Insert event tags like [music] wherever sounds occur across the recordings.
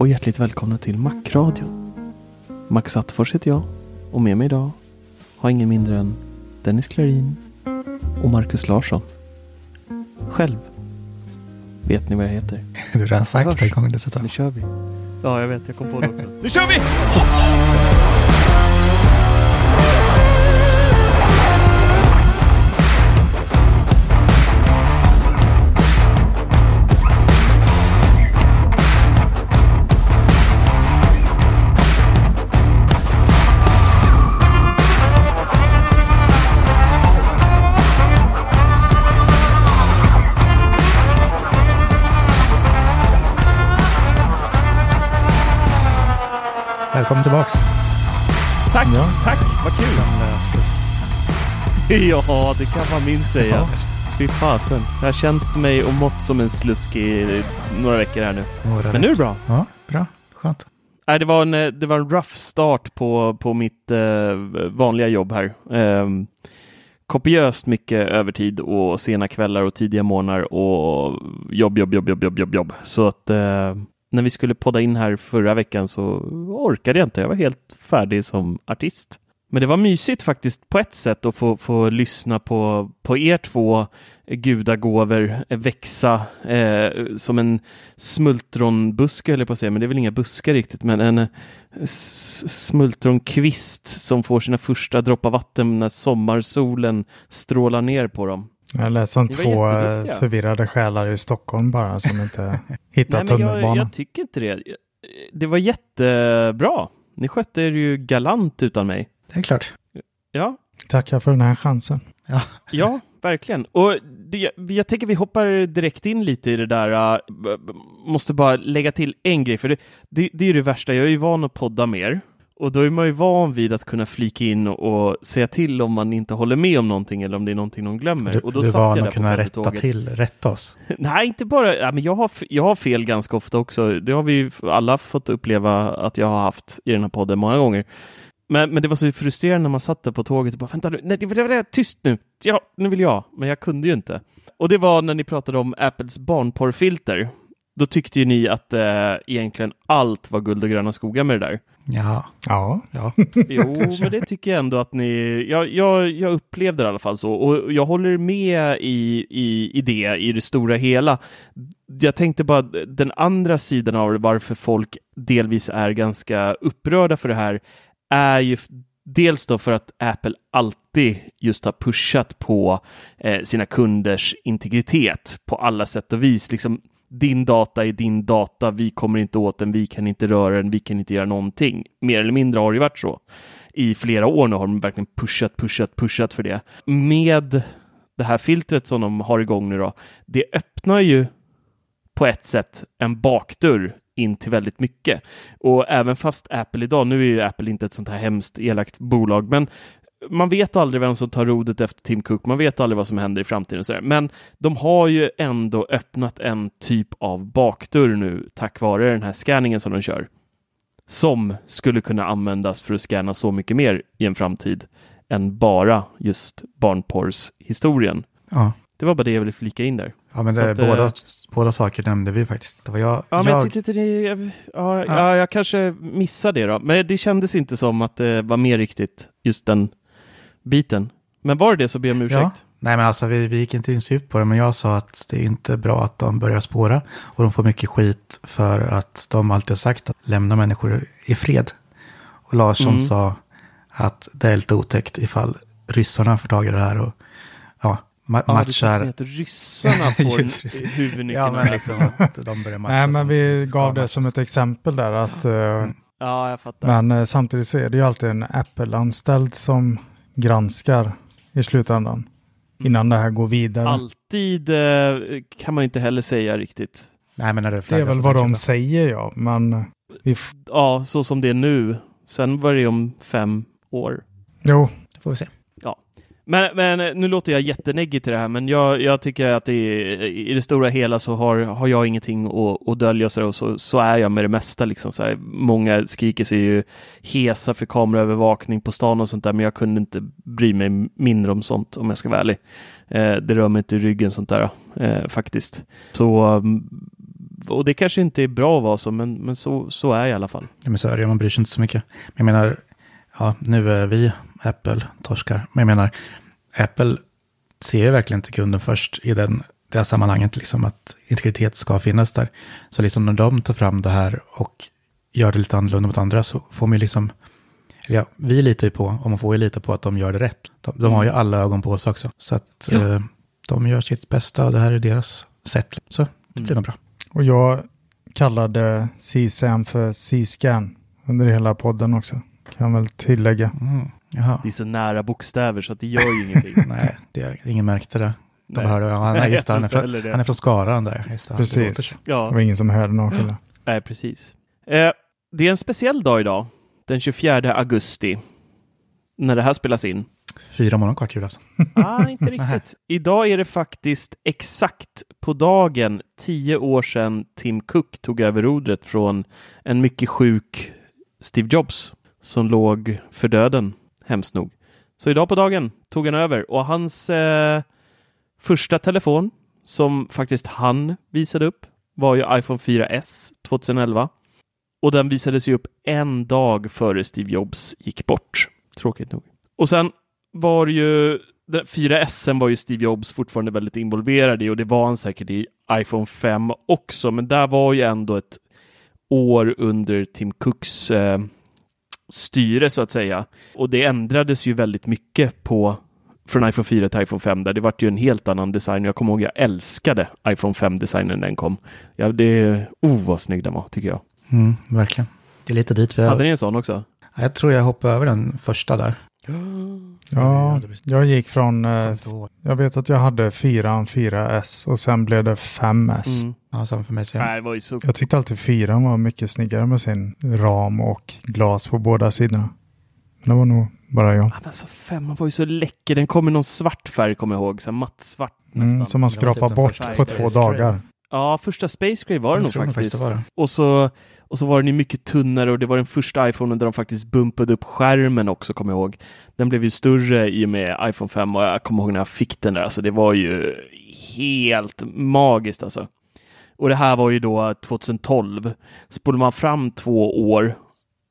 och hjärtligt välkomna till Macradion. Max Attefors heter jag och med mig idag har ingen mindre än Dennis Klarin och Marcus Larsson. Själv vet ni vad jag heter. Du har redan sagt Hörs. det gången dessutom. Nu kör vi. Ja, jag vet. Jag kom på det också. nu kör vi! Välkommen tillbaks. Tack, Ja. tack. Vad kul. Ja, det kan man minst säga. Ja. Fy fasen. Jag har känt mig och mått som en slusk i några veckor här nu. Några Men nu är det bra. Ja, bra. Skönt. Nej, det var en, eh, det var en rough start på, på mitt eh, vanliga jobb här. Ehm, kopiöst mycket övertid och sena kvällar och tidiga morgnar och jobb, jobb, jobb, jobb, jobb, jobb, jobb. Så att eh, när vi skulle podda in här förra veckan så orkade jag inte. Jag var helt färdig som artist. Men det var mysigt faktiskt på ett sätt att få, få lyssna på, på er två gudagåvor eh, växa eh, som en smultronbuske, eller på att säga, men det är väl inga buskar riktigt, men en eh, smultronkvist som får sina första droppar vatten när sommarsolen strålar ner på dem. Jag lät som två eh, förvirrade själar i Stockholm bara som inte [laughs] hittat Nej, men jag, tunnelbanan. jag tycker inte det. Det var jättebra. Ni skötte er ju galant utan mig. Det är klart. Ja, Tackar för den här chansen. Ja. Ja, verkligen. Och det, jag tänker vi hoppar direkt in lite i det där. b- måste bara lägga till en grej, för det, det, det är ju det värsta. Jag är ju van att podda mer. Och då är man ju van vid att kunna flika in och säga till om man inte håller med om någonting eller om det är någonting någon glömmer. Du, och då du är van att kunna rätta till, rätta oss. [laughs] Nej, inte bara. Ja, men jag, har, jag har fel ganska ofta också. Det har vi ju alla fått uppleva att jag har haft i den här podden många gånger. Men, men det var så frustrerande när man satt där på tåget och bara vänta nu, nej, det, det, det, tyst nu, ja, nu vill jag, men jag kunde ju inte. Och det var när ni pratade om Apples barnporrfilter. Då tyckte ju ni att eh, egentligen allt var guld och gröna skogar med det där. Ja. Ja. Ja. [laughs] Jo, men det tycker jag ändå att ni... Jag, jag, jag upplevde det i alla fall så. Och jag håller med i, i, i det, i det stora hela. Jag tänkte bara den andra sidan av det, varför folk delvis är ganska upprörda för det här, är ju dels då för att Apple alltid just har pushat på eh, sina kunders integritet på alla sätt och vis. Liksom, din data är din data, vi kommer inte åt den, vi kan inte röra den, vi kan inte göra någonting. Mer eller mindre har det ju varit så. I flera år nu har de verkligen pushat, pushat, pushat för det. Med det här filtret som de har igång nu då, det öppnar ju på ett sätt en bakdörr in till väldigt mycket. Och även fast Apple idag, nu är ju Apple inte ett sånt här hemskt elakt bolag, men man vet aldrig vem som tar rodet efter Tim Cook, man vet aldrig vad som händer i framtiden sådär. Men de har ju ändå öppnat en typ av bakdörr nu tack vare den här scanningen som de kör. Som skulle kunna användas för att scanna så mycket mer i en framtid än bara just barnporrshistorien. Ja. Det var bara det jag ville flika in där. Ja, men Så det, att, båda, båda saker nämnde vi faktiskt. Det var jag, Ja, men jag, jag tyckte inte det... Jag, ja, ja. jag kanske missade det då. Men det kändes inte som att det var mer riktigt just den biten. Men var det det så ber jag om ursäkt. Ja. Nej, men alltså vi, vi gick inte in så djupt på det, men jag sa att det är inte bra att de börjar spåra och de får mycket skit för att de alltid har sagt att lämna människor i fred. Och Larsson Mm. sa att det är lite otäckt ifall ryssarna får tag i det här och ja, ma- Ja, matchar. att ryssarna [laughs] får huvudnyckeln. Ja, men liksom att de börjar matcha. Nej, men vi gav det som ett exempel där att eh, ja, jag fattar. Men eh, samtidigt så är det ju alltid en Apple-anställd som granskar i slutändan. Innan det här går vidare. Alltid eh, kan man ju inte heller säga riktigt. Nej, men när det, det är väl vad de säger ja, men Ja, så som det är nu. Sen var det om fem år. jo, Det får vi se. Men, men nu låter jag jätteneggig till det här, men jag, jag tycker att i, i det stora hela så har, har jag ingenting att, att dölja och så, och så, så är jag med det mesta. Liksom, så här. Många skriker sig ju hesa för kameraövervakning på stan och sånt där, men jag kunde inte bry mig mindre om sånt om jag ska vara ärlig. Eh, det rör mig inte i ryggen sånt där eh, faktiskt. Så, mm, och det kanske inte är bra att vara så, men, men så, så är jag i alla fall. Ja, men så är det, man bryr sig inte så mycket. Men jag menar, ja, nu är vi Apple torskar. Men jag menar, Apple ser ju verkligen till kunden först i den, det här sammanhanget, liksom att integritet ska finnas där. Så liksom när de tar fram det här och gör det lite annorlunda mot andra så får man ju liksom, eller ja, vi litar ju på, och man får ju lita på att de gör det rätt. De, de har ju alla ögon på sig också. Så att eh, de gör sitt bästa och det här är deras sätt. Så det blir nog bra. och jag kallade CSAM för C-scan under hela podden också. Kan väl tillägga. Mm. Jaha. Det är så nära bokstäver så att det gör ju ingenting. [laughs] Nej, det är, ingen märkte det. De Nej. hörde, ja, han, är Nej, just det, han, är från, det. han är från Skara han där. Just det, Precis. Det Ja. var ingen som hörde någon skillnad. Nej, precis. Eh, det är en speciell dag idag, den 24 augusti, när det här spelas in. Fyra morgon kvar till julafton. ah, inte [laughs] riktigt. Idag är det faktiskt exakt på dagen tio år sedan Tim Cook tog över rodret från en mycket sjuk Steve Jobs som låg för döden, hemskt nog. Så idag på dagen tog han över och hans eh, första telefon som faktiskt han visade upp var ju iPhone 4S 2011. Och den visades ju upp en dag före Steve Jobs gick bort. Tråkigt nog. Och sen var det ju, 4S var ju Steve Jobs fortfarande väldigt involverad i och det var han säkert i iPhone 5 också, men där var ju ändå ett år under Tim Cooks eh, styre så att säga. Och det ändrades ju väldigt mycket på från iPhone 4 till iPhone 5 där det vart ju en helt annan design. Jag kommer ihåg jag älskade iPhone 5-designen när den kom. Ja, det, oh vad snygg den var tycker jag. Mm, verkligen. Det är lite dit vi Hade ni en sån också? Ja, Jag tror jag hoppade över den första där. Ja, jag gick från, Jag eh, jag vet att jag hade 4 4S och sen blev det 5S. Mm. Ja, samma för mig. Så Nej, det var ju så Jag tyckte alltid 4 var mycket snyggare med sin ram och glas på båda sidorna. Men det var nog bara jag. Ja, men så femman var ju så läcker. Den kom i någon svart färg, kommer jag ihåg. Så här mattsvart nästan. Mm, som man typ skrapar bort på två dagar. Ja, första Space Gray var det Jag nog faktiskt. var det. Och, så, och så var den ju mycket tunnare och det var den första iPhonen där de faktiskt bumpade upp skärmen också, kommer jag ihåg. Den blev ju större i och med iPhone 5 och jag kommer ihåg när jag fick den där. Alltså det var ju helt magiskt alltså. Och det här var ju då 2012. Spolar man fram två år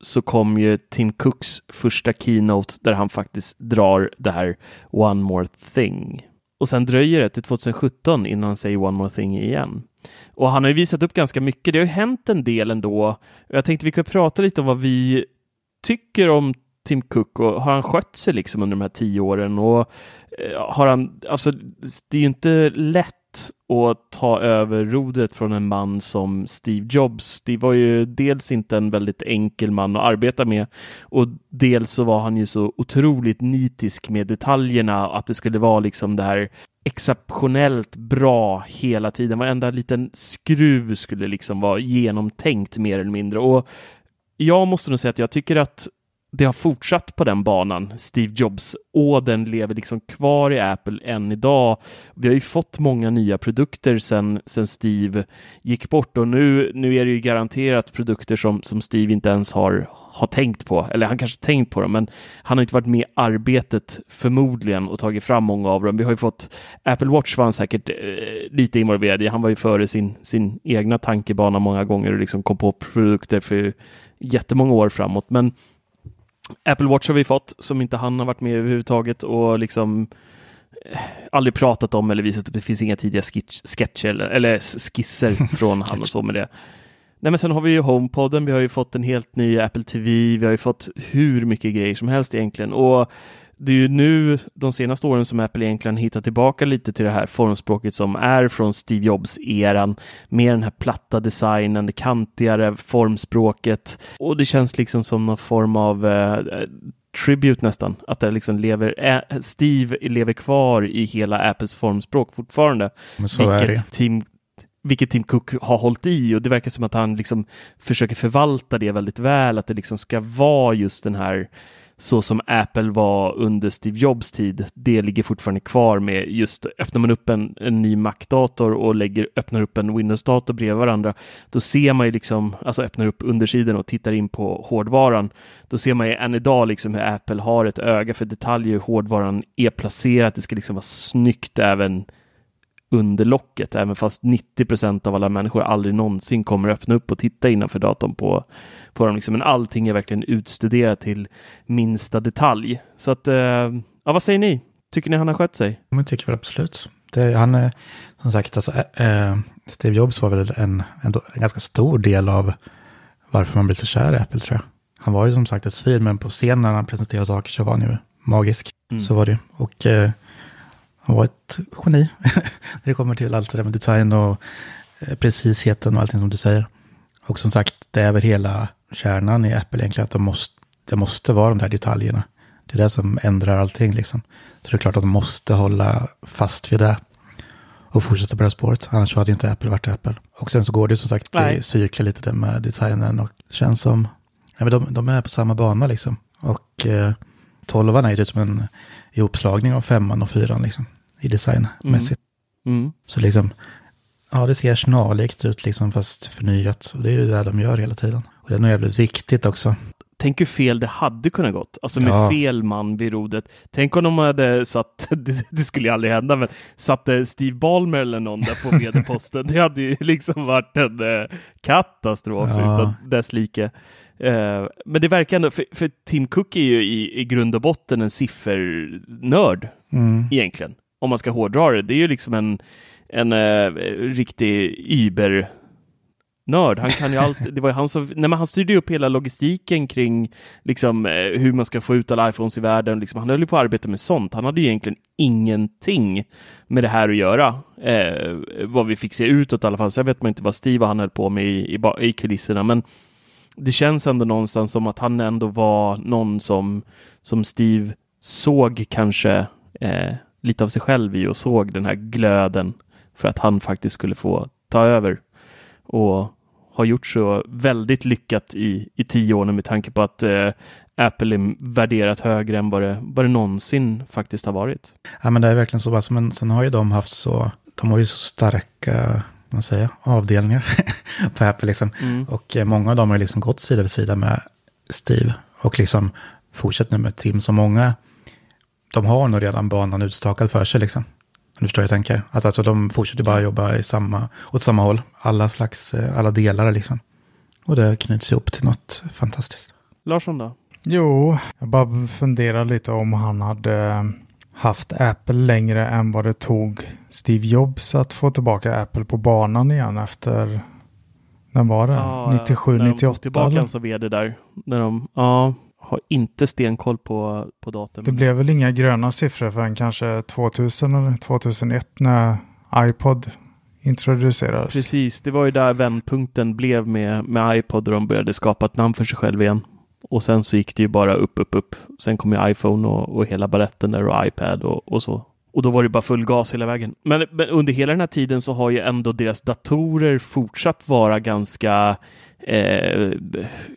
så kom ju Tim Cooks första keynote där han faktiskt drar det här One More Thing. Och sen dröjer det till 2017 innan han säger One More Thing igen. Och han har ju visat upp ganska mycket. Det har ju hänt en del ändå. Jag tänkte vi kunde prata lite om vad vi tycker om Tim Cook och har han skött sig liksom under de här tio åren och eh, har han, alltså det är ju inte lätt att ta över rodret från en man som Steve Jobs. Det var ju dels inte en väldigt enkel man att arbeta med och dels så var han ju så otroligt nitisk med detaljerna att det skulle vara liksom det här exceptionellt bra hela tiden. Varenda liten skruv skulle liksom vara genomtänkt mer eller mindre och jag måste nog säga att jag tycker att det har fortsatt på den banan. Steve Jobs-ådern lever liksom kvar i Apple än idag. Vi har ju fått många nya produkter sen, sen Steve gick bort och nu, nu är det ju garanterat produkter som, som Steve inte ens har, har tänkt på. Eller han kanske tänkt på dem, men han har inte varit med i arbetet förmodligen och tagit fram många av dem. Vi har ju fått Apple Watch var han säkert eh, lite involverad i. Han var ju före sin, sin egna tankebana många gånger och liksom kom på produkter för jättemånga år framåt. Men Apple Watch har vi fått som inte han har varit med överhuvudtaget och liksom eh, aldrig pratat om eller visat att det finns inga tidiga sketcher eller, eller skisser [laughs] från han och så med det. Nej, men sen har vi ju HomePodden, vi har ju fått en helt ny Apple TV, vi har ju fått hur mycket grejer som helst egentligen och det är ju nu de senaste åren som Apple egentligen hittar tillbaka lite till det här formspråket som är från Steve Jobs-eran. Med den här platta designen, det kantigare formspråket. Och det känns liksom som någon form av eh, tribute nästan, att det liksom lever, äh, Steve lever kvar i hela Apples formspråk fortfarande. Men så vilket är det. Tim, vilket Tim Cook har hållit i. Och det verkar som att han liksom försöker förvalta det väldigt väl, att det liksom ska vara just den här så som Apple var under Steve Jobs tid, det ligger fortfarande kvar med just öppnar man upp en, en ny Mac-dator och lägger, öppnar upp en Windows-dator bredvid varandra, då ser man ju liksom, alltså öppnar upp undersidan och tittar in på hårdvaran, då ser man ju än idag liksom hur Apple har ett öga för detaljer, hur hårdvaran är placerad, det ska liksom vara snyggt även under locket, även fast 90 procent av alla människor aldrig någonsin kommer öppna upp och titta innanför datorn på, på dem. Liksom. Men allting är verkligen utstuderat till minsta detalj. Så att, eh, ja, vad säger ni? Tycker ni han har skött sig? Jag tycker väl absolut. Det, han är, som sagt, alltså, äh, Steve Jobs var väl en, en, en, ganska stor del av varför man blir så kär i Apple tror jag. Han var ju som sagt ett svin, men på scenen när han presenterade saker så var han ju magisk. Mm. Så var det Och eh, han var ett geni. [laughs] när det kommer till allt det där med design och eh, precisheten och allting som du säger. Och som sagt, det är väl hela kärnan i Apple egentligen, att de måste, det måste vara de där detaljerna. Det är det som ändrar allting liksom. Så det är klart att de måste hålla fast vid det och fortsätta på det spåret. Annars hade inte Apple varit Apple. Och sen så går det som sagt i cykler lite där med designen och känns som, ja, men de, de är på samma bana liksom. Och eh, tolvan är ju som en ihopslagning av femman och fyran liksom i designmässigt. Mm. Mm. Så liksom, ja det ser snarlikt ut liksom fast förnyat. Och det är ju det de gör hela tiden. Och det är nog jävligt viktigt också. Tänk hur fel det hade kunnat gått, alltså med ja. fel man vid rodret. Tänk om de hade satt, [laughs] det, det skulle ju aldrig hända, men satte Steve Ballmer eller någon där på [laughs] vd-posten. det hade ju liksom varit en eh, katastrof ja. utan dess like. Eh, men det verkar ändå, för, för, Tim Cook är ju i, i grund och botten en siffernörd mm. egentligen om man ska hårdra det. Det är ju liksom en, en uh, riktig Uber nörd. Han kan ju [laughs] allt. Det var ju han som, nej men han styrde upp hela logistiken kring liksom eh, hur man ska få ut alla iPhones i världen. Liksom, han höll ju på att arbeta med sånt. Han hade ju egentligen ingenting med det här att göra. Eh, vad vi fick se utåt i alla fall. Sen vet man inte vad Steve han höll på med i, i, i kulisserna, men det känns ändå någonstans som att han ändå var någon som, som Steve såg kanske eh, lite av sig själv i och såg den här glöden för att han faktiskt skulle få ta över och har gjort så väldigt lyckat i, i tio år med tanke på att eh, Apple är värderat högre än vad det, vad det någonsin faktiskt har varit. Ja, men det är verkligen så. Alltså, men sen har ju de haft så, de har ju så starka man säger, avdelningar [laughs] på Apple. Liksom. Mm. Och eh, många av dem har liksom gått sida vid sida med Steve och liksom fortsatt nu med Tim. Så många de har nog redan banan utstakad för sig liksom. Om du förstår hur jag tänker. Att alltså de fortsätter bara jobba i samma, åt samma håll. Alla slags, eh, alla delar liksom. Och det knyts ihop till något fantastiskt. Larsson då? Jo, jag bara funderar lite om han hade haft Apple längre än vad det tog Steve Jobs att få tillbaka Apple på banan igen efter, när var det? Ja, 97, när 98? När de tog tillbaka eller? som vd där. När de, ja, har inte stenkoll på, på datum. Det blev väl inga gröna siffror förrän kanske 2000 eller 2001 när iPod introducerades. Precis, det var ju där vändpunkten blev med, med iPod och de började skapa ett namn för sig själv igen. Och sen så gick det ju bara upp, upp, upp. Sen kom ju iPhone och, och hela baletten där och iPad och, och så. Och då var det bara full gas hela vägen. Men, men, under hela den här tiden så har ju ändå deras datorer fortsatt vara ganska Eh,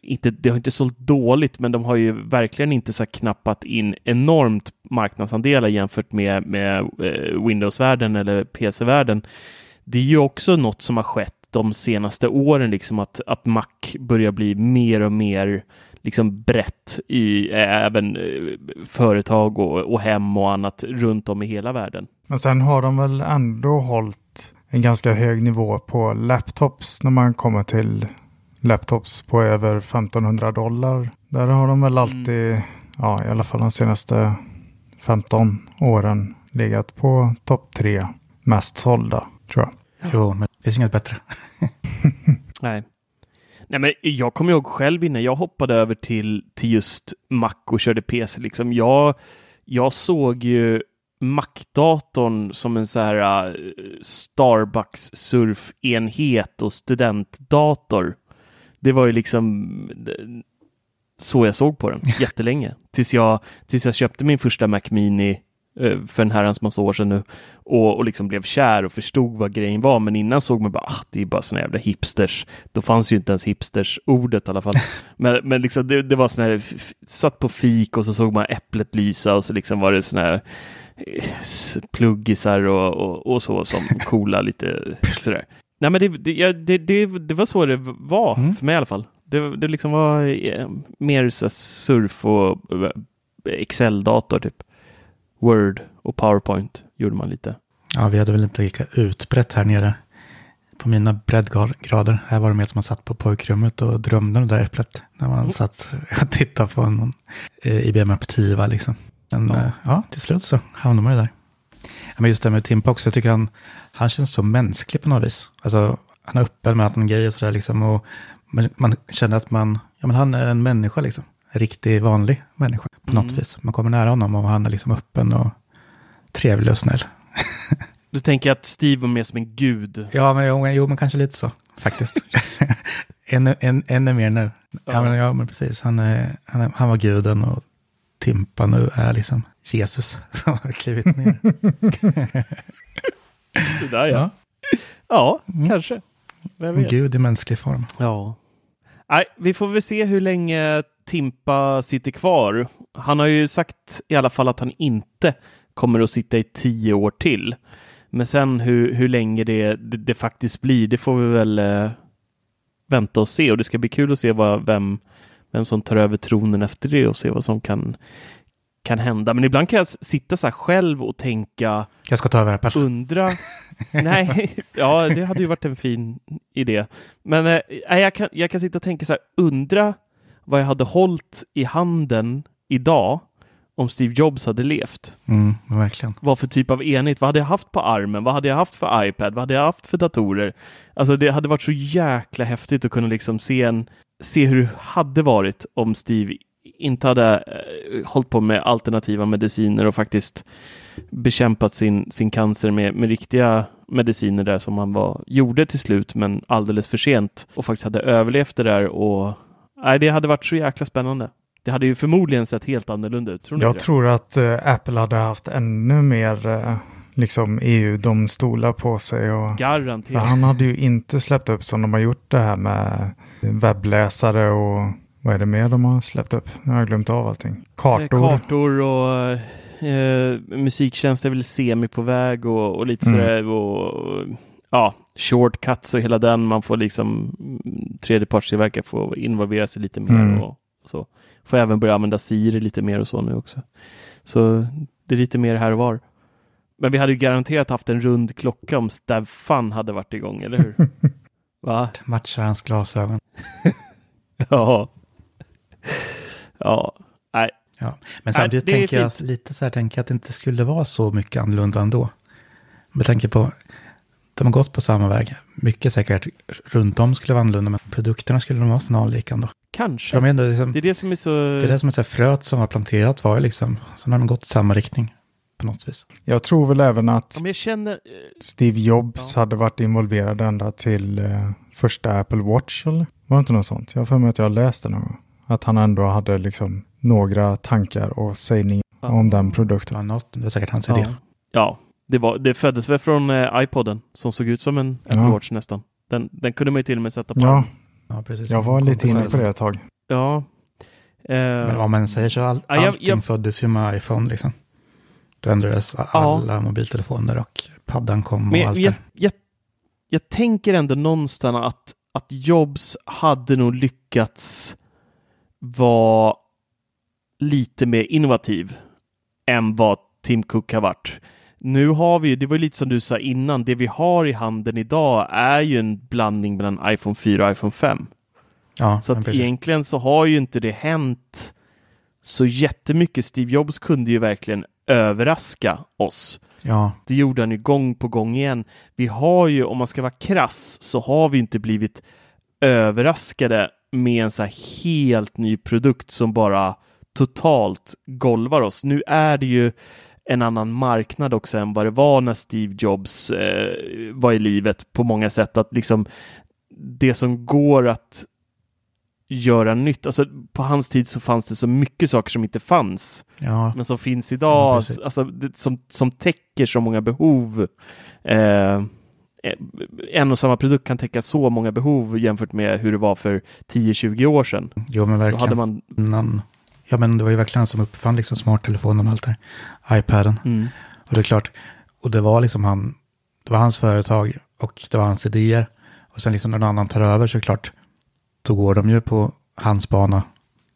inte, det har inte sålt dåligt, men de har ju verkligen inte så knappat in enormt marknadsandelar jämfört med, med eh, Windows-världen eller PC-världen. Det är ju också något som har skett de senaste åren, liksom att, att Mac börjar bli mer och mer liksom brett i eh, även eh, företag och, och hem och annat runt om i hela världen. Men sen har de väl ändå hållit en ganska hög nivå på laptops när man kommer till laptops på över 1500 dollar. Där har de väl alltid, mm. ja i alla fall de senaste 15 åren legat på topp tre mest sålda tror jag. Jo, men det finns inget bättre. [laughs] Nej. Nej, men jag kommer ihåg själv innan jag hoppade över till, till just Mac och körde PC. Liksom. Jag, jag såg ju Mac-datorn som en så här uh, Starbucks surfenhet och studentdator. Det var ju liksom så jag såg på den [laughs] jättelänge. Tills jag, tills jag köpte min första Mac Mini Eh, för en herrans massa år sedan nu och, och liksom blev kär och förstod vad grejen var. Men innan såg man bara, ah, det är bara såna jävla hipsters. Då fanns ju inte ens hipsters-ordet i alla fall. [laughs] men, men liksom det, det var såna här, satt på fik och så såg man äpplet lysa och så liksom var det såna här eh, pluggisar och, och, och så som coola lite [laughs] sådär. Nej men det, det, det, det, det var så det var mm. för mig i alla fall. Det, det liksom var eh, mer så surf och Excel-dator typ. Word och PowerPoint gjorde man lite. Ja, vi hade väl inte lika utbrett här nere på mina breddgrader. Här var det mer som man satt på pojkrummet och drömde om det där äpplet. När man mm. satt och [laughs] tittade på någon eh, IBM Aptiva liksom. Men ja. Eh, ja, till slut så hamnade man ju där. Men just det med Timpa också, jag tycker han, han känns så mänsklig på något vis. Alltså, han är öppen med att han grejer och sådär liksom. Och man, man, känner att man, ja men han är en människa liksom riktig vanlig människa på något mm. vis. Man kommer nära honom och han är liksom öppen och trevlig och snäll. [laughs] Du tänker att Steve var mer som en gud? Ja, men, jo, jo men kanske lite så faktiskt. [laughs] ännu, än, ännu mer nu. Ja. ja. men, ja, men precis. Han, är, han, är, han var guden och Timpa nu är liksom Jesus som har klivit ner. [laughs] Sådär ja. Ja, mm. kanske. Gud i mänsklig form. Ja. Nej, vi får väl se hur länge Timpa sitter kvar. Han har ju sagt i alla fall att han inte kommer att sitta i tio år till. Men sen hur, hur länge det, det, det faktiskt blir, det får vi väl eh, vänta och se. Och det ska bli kul att se vad, vem, vem som tar över tronen efter det och se vad som kan, kan hända. Men ibland kan jag sitta så här själv och tänka. Jag ska ta över här, Undra. [laughs] nej, ja, det hade ju varit en fin idé. Men eh, jag, kan, jag kan sitta och tänka så här, undra vad jag hade hållit i handen idag om Steve Jobs hade levt. Mm, verkligen. Vad för typ av enhet? Vad hade jag haft på armen? Vad hade jag haft för iPad? Vad hade jag haft för datorer? Alltså det hade varit så jäkla häftigt att kunna liksom se, en, se hur det hade varit om Steve inte hade eh, hållit på med alternativa mediciner och faktiskt bekämpat sin, sin cancer med, med riktiga mediciner där som han var, gjorde till slut men alldeles för sent och faktiskt hade överlevt det där och Nej, det hade varit så jäkla spännande. Det hade ju förmodligen sett helt annorlunda ut. Tror jag tror att uh, Apple hade haft ännu mer uh, liksom EU-domstolar på sig. Och, Garanterat. Han hade ju inte släppt upp som de har gjort det här med webbläsare och vad är det mer de har släppt upp? Nu har jag glömt av allting. Kartor. Kartor och eh, musiktjänst är väl semi på väg och, och lite mm. sådär. Och, ja, shortcuts och hela den. Man får liksom tredjepartstillverkare får involvera sig lite mer mm. och, så. Får även börja använda Siri lite mer och så nu också. Så det är lite mer här och var. Men vi hade ju garanterat haft en rund klocka om Staffan hade varit igång, eller hur? [laughs] Va? Matchar hans glasögon. [laughs] ja. [laughs] Ja, nej. Ja. Men samtidigt nej, tänker jag lite så här, tänker att det inte skulle vara så mycket annorlunda ändå. Med tanke på de har gått på samma väg. Mycket säkert runt om skulle vara annorlunda, men produkterna skulle de vara snarlika ändå. Kanske. De är liksom, det är det som är så... Det är det som är så fröet som var planterat var liksom, så har de gått i samma riktning på något vis. Jag tror väl även att jag känner... Steve Jobs ja. hade varit involverad ända till uh, första Apple Watch, eller? Var det inte något sånt? Jag har för mig att jag läste någon gång. Att han ändå hade liksom några tankar och sägningar ja. om den produkten. Ja, något, det är säkert hans idé. ja, det, var, det föddes väl från eh, iPoden som såg ut som en Apple Ja. Watch nästan. Den, den kunde man ju till och med sätta på. Ja, Ja, precis. jag var lite inne på det ett tag. Ja. Eh, Men om man säger så, all, Ja, jag- allting jag- föddes ju med iPhone liksom. Då ändrades Ja. alla mobiltelefoner och paddan kom och Men allt jag, det. jag, jag tänker ändå någonstans att, att Jobs hade nog lyckats vara lite mer innovativ än vad Tim Cook har varit. Nu har vi ju, det var ju lite som du sa innan, det vi har i handen idag är ju en blandning mellan iPhone 4 och iPhone 5. Ja, Så att egentligen så har ju inte det hänt så jättemycket. Steve Jobs kunde ju verkligen överraska oss. Ja, Det gjorde han ju gång på gång igen. Vi har ju, om man ska vara krass, så har vi inte blivit överraskade med en så här helt ny produkt som bara totalt golvar oss. Nu är det ju en annan marknad också än vad det var när Steve Jobs eh, var i livet på många sätt. Att liksom det som går att göra nytt, alltså på hans tid så fanns det så mycket saker som inte fanns ja, men som finns Ja, idag, precis. alltså, det, som, som täcker så många behov. Eh, en och samma produkt kan täcka så många behov jämfört med hur det var för 10-20 år sedan. jo men Då verkligen. hade man... Innan, ja men det var ju verkligen som uppfann liksom smarttelefonen och allt det här. iPaden. Mm. Och det är klart, och det var liksom han, det var hans företag och det var hans idéer. Och sen liksom när någon annan tar över så är det klart, då går de ju på hans bana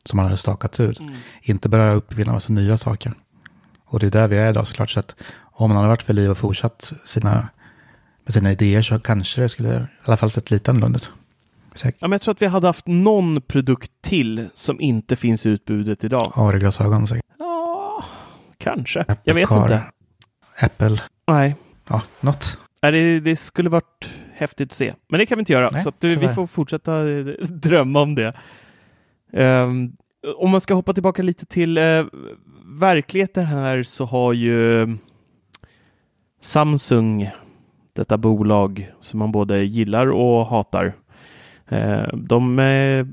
som han hade stakat ut. Inte börja uppfinna massa nya saker. Och det är där vi är idag såklart. Så att om han hade varit vid liv och fortsatt sina, med sina idéer så kanske det skulle i alla fall sett lite annorlunda ut. Säkert. Ja, men jag tror att vi hade haft någon produkt till som inte finns i utbudet idag. AR-glasögon säkert. Ja, kanske. Apple Jag vet Car, inte. Apple, Nej, ja, något. Nej, det, det skulle varit häftigt att se. Men det kan vi inte göra, Nej, så att, eh, vi får fortsätta eh, [laughs] drömma om det. Ehm, om man ska hoppa tillbaka lite till eh, verkligheten här så har ju Samsung, detta bolag som man både gillar och hatar, eh, de eh,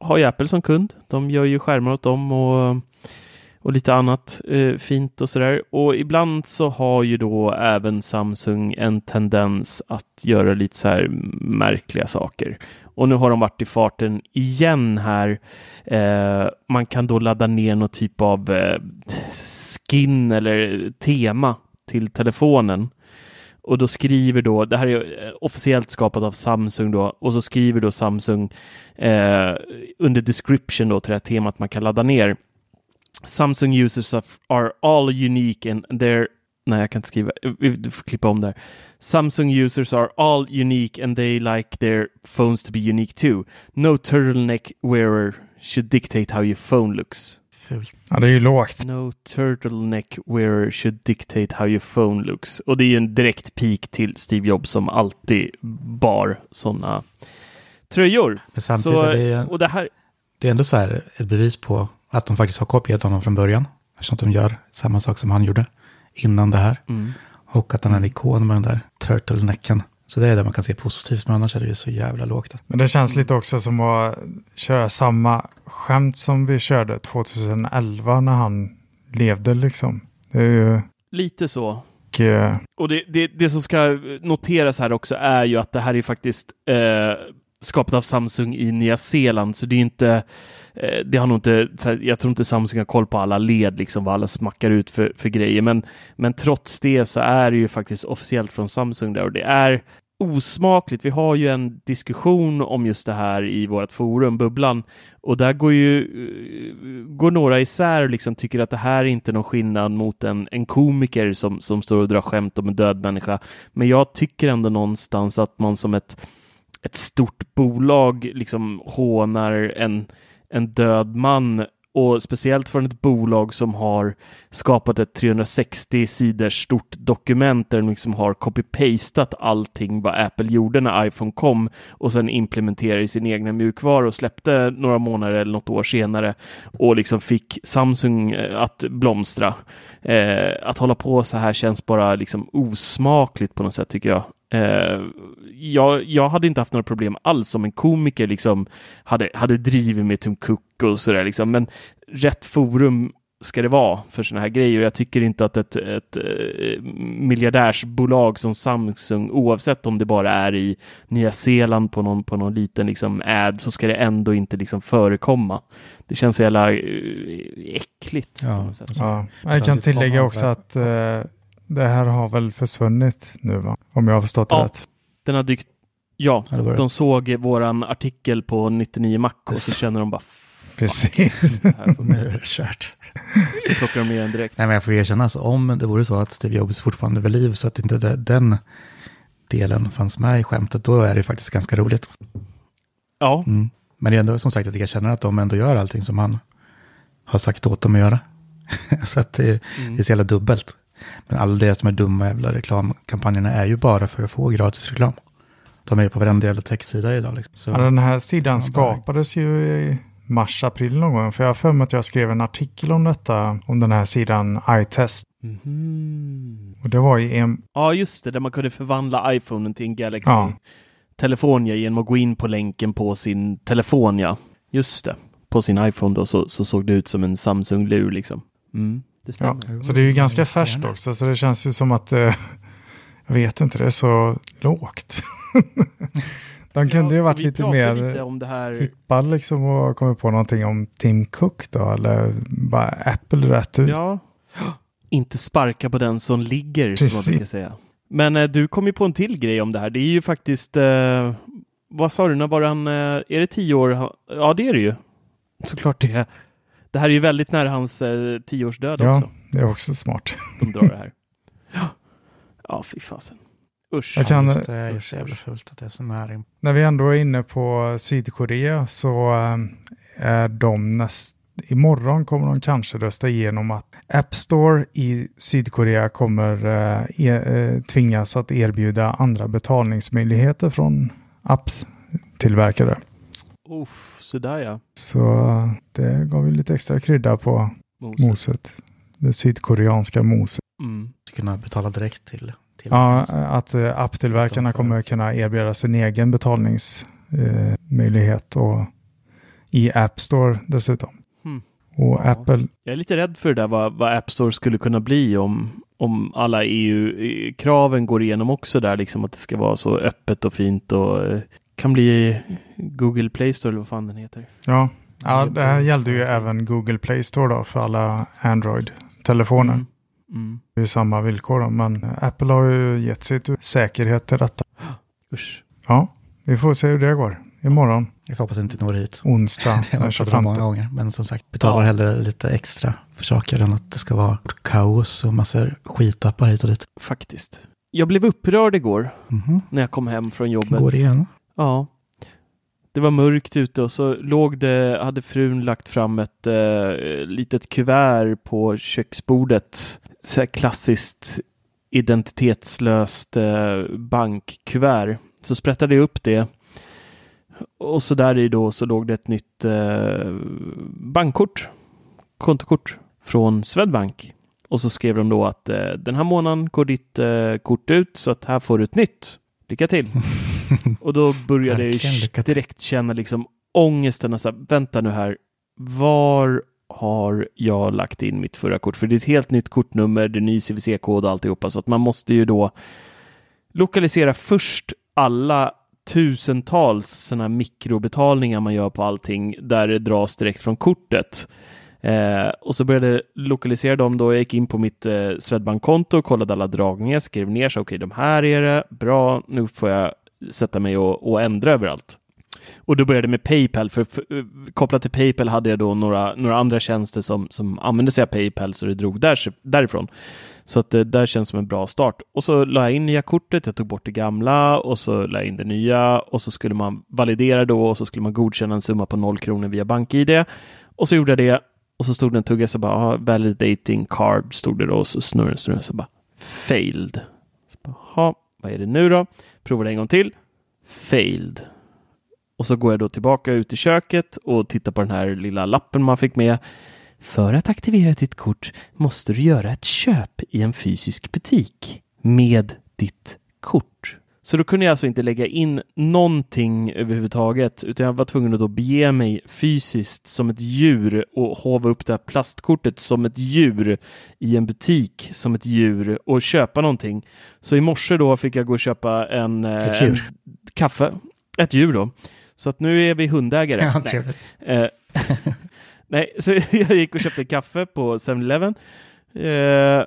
har ju Apple som kund. De gör ju skärmar åt dem och och lite annat eh, fint och sådär. Och ibland så har ju då även Samsung en tendens att göra lite så här märkliga saker. Och nu har de varit i farten igen här. Eh, man kan då ladda ner någon typ av eh, skin eller tema till telefonen. Och då skriver då, det här är eh, officiellt skapat av Samsung då, och så skriver då Samsung eh, under description då till det här temat man kan ladda ner. Samsung users are all unique and they're Nej, jag kan inte skriva. Eh, du får klippa om där. Samsung users are all unique and they like their phones to be unique too. No turtleneck wearer should dictate how your phone looks. Fult. Ja, det är ju lågt. No turtleneck wearer should dictate how your phone looks. Och det är ju en direkt pik till Steve Jobs som alltid bar sådana tröjor. Men samtidigt Så, är det, och det här, det är ändå så här ett bevis på att de faktiskt har kopierat honom från början. Eftersom de gör samma sak som han gjorde innan det här. mm. Och att han är en ikon med den där turtlenecken. Så det är det man kan se positivt, men annars är det ju så jävla lågt. Men det känns lite också som att köra samma skämt som vi körde 2011 när han levde liksom. Det är ju... lite så. Och, eh, Och det, det, det som ska noteras här också är ju att det här är faktiskt eh, skapat av Samsung i Nya Zeeland, så det är inte Eh, det har nog inte, jag tror inte Samsung har koll på alla led, liksom vad alla smackar ut för, för grejer, men, men trots det så är det ju faktiskt officiellt från Samsung där och det är osmakligt. Vi har ju en diskussion om just det här i vårt forum, Bubblan, och där går ju eh, går några isär och liksom tycker att det här är inte någon skillnad mot en, en komiker som, som står och drar skämt om en död människa. Men jag tycker ändå någonstans att man som ett, ett stort bolag liksom hånar en, en död man och speciellt från ett bolag som har skapat ett 360 sidors stort dokument där de liksom har copy-pastat allting vad Apple gjorde när iPhone kom och sen implementerade i sin egna mjukvara och släppte några månader eller något år senare och liksom fick Samsung eh, att blomstra. Eh, att hålla på så här känns bara liksom osmakligt på något sätt tycker jag. Eh, jag, jag hade inte haft några problem alls om en komiker liksom hade, hade drivit med Tim Cook och sådär liksom, men rätt forum ska det vara för sådana här grejer. Jag tycker inte att ett, ett, ett miljardärsbolag som Samsung, oavsett om det bara är i Nya Zeeland på någon, på någon liten liksom ad, så ska det ändå inte liksom förekomma. Det känns så jävla uh, äckligt. Ja, ja. Jag kan tillägga också att uh, det här har väl försvunnit nu, va? om jag har förstått det ja, rätt. Den har dykt Ja, de såg våran artikel på 99 Mac och så känner de bara Precis. [laughs] nu är det kört. Så plockar de med en direkt. Nej, men jag får erkänna, alltså, om det vore så att Steve Jobs fortfarande vid liv så att inte det, den delen fanns med i skämtet, då är det faktiskt ganska roligt. Ja. Mm. Men det är ändå som sagt att jag känner att de ändå gör allting som han har sagt åt dem att göra. [laughs] så att det, mm. det är så jävla dubbelt. Men alla det som är dumma jävla reklamkampanjerna är ju bara för att få gratis reklam. De är ju på varenda jävla techsida idag. Liksom. Så, ja, den här sidan skapades ju i mars, april någon gång. För jag har för mig att jag skrev en artikel om detta, om den här sidan iTest. Mm. Och det var i en... Ja, just det, där man kunde förvandla iPhonen till en Galaxy. Ja. Telefon ja, genom att gå in på länken på sin telefon, ja. Just det. På sin iPhone då så, så såg det ut som en Samsung-lur liksom. Mm, det stämmer. Ja, så det är ju ganska färskt också, så det känns ju som att, eh, [laughs] jag vet inte, det är så lågt. [laughs] De kunde ja, ju varit lite mer lite om det här... hippa liksom och kommit på någonting om Tim Cook då, eller bara Apple rätt ut. Ja, inte sparka på den som ligger, Precis. som man brukar säga. Men eh, du kom ju på en till grej om det här. Det är ju faktiskt, eh, vad sa du, när var han, eh, är det tio år? Ja, det är det ju. Såklart det. Är. Det här är ju väldigt nära hans eh, tioårsdöd ja, också. Ja, det är också smart. [laughs] De drar det här. Ja, fy fasen. Usch. Jag kan, det är så jävla fult att det är så nära. När vi ändå är inne på Sydkorea så eh, är de näst Imorgon kommer de kanske rösta igenom att App Store i Sydkorea kommer eh, e tvingas att erbjuda andra betalningsmöjligheter från apptillverkare. Uff, sådär ja. Så det gav ju lite extra krydda på moset. moset. Det sydkoreanska moset. Mm. Kunna betala direkt till Ja, att äh, apptillverkarna kommer kunna erbjuda sin egen betalningsmöjlighet eh, och i App Store dessutom. Hmm. Och ja. Apple. Jag är lite rädd för det där vad, vad App Store skulle kunna bli om, om alla EU-kraven går igenom också där, liksom att det ska vara så öppet och fint och eh, kan bli Google Play Store eller vad fan den heter. Ja, ja det här gällde ju även Google Play Store då för alla Android-telefoner. Mm. Mm. Det är samma villkor men Apple har ju gett sitt säkerhet till detta. [gasps] Usch. Ja, vi får se hur det går imorgon. Jag hoppas att det inte når hit. Onsdag. [laughs] det har jag pratat många gånger. Men som sagt, betalar ja. hellre lite extra för saker än att det ska vara kaos och massor skitappar hit och dit. Faktiskt. Jag blev upprörd igår mm -hmm. när jag kom hem från jobbet. Går det igen? Ja. Det var mörkt ute och så låg det, hade frun lagt fram ett eh, litet kuvert på köksbordet så här klassiskt identitetslöst eh, bankkuvert. Så sprättade jag upp det. Och så där i då så låg det ett nytt eh, bankkort, kontokort från Swedbank. Och så skrev de då att eh, den här månaden går ditt eh, kort ut så att här får du ett nytt. Lycka till! [laughs] [laughs] och då började jag direkt känna liksom ångesten. Alltså, vänta nu här, var har jag lagt in mitt förra kort? För det är ett helt nytt kortnummer, det är ny CVC-kod och alltihopa, så att man måste ju då lokalisera först alla tusentals sådana mikrobetalningar man gör på allting där det dras direkt från kortet. Eh, och så började jag lokalisera dem då. Jag gick in på mitt eh, Swedbank-konto, kollade alla dragningar, skrev ner så okej, okay, de här är det. Bra, nu får jag sätta mig och, och ändra överallt. Och då började jag med Paypal, för, för, eh, kopplat till Paypal hade jag då några, några andra tjänster som, som använde sig av Paypal, så det drog där, därifrån. Så att det där känns som en bra start. Och så la jag in nya kortet, jag tog bort det gamla och så la jag in det nya och så skulle man validera då och så skulle man godkänna en summa på noll kronor via BankID. Och så gjorde jag det och så stod det en tugga så bara, ah, validating card stod det då och så snurrade snurrade så bara, failed. Så bara, vad är det nu då? Provar en gång till. Failed. Och så går jag då tillbaka ut i köket och tittar på den här lilla lappen man fick med. För att aktivera ditt kort måste du göra ett köp i en fysisk butik med ditt kort. Så då kunde jag alltså inte lägga in någonting överhuvudtaget, utan jag var tvungen att då bege mig fysiskt som ett djur och hova upp det här plastkortet som ett djur i en butik som ett djur och köpa någonting. Så i morse då fick jag gå och köpa en, eh, Ett en kaffe, ett djur då. Så att nu är vi hundägare. [laughs] Ja, Nej. Eh, [laughs] Nej, så [laughs] jag gick och köpte kaffe på 7-Eleven. Eh,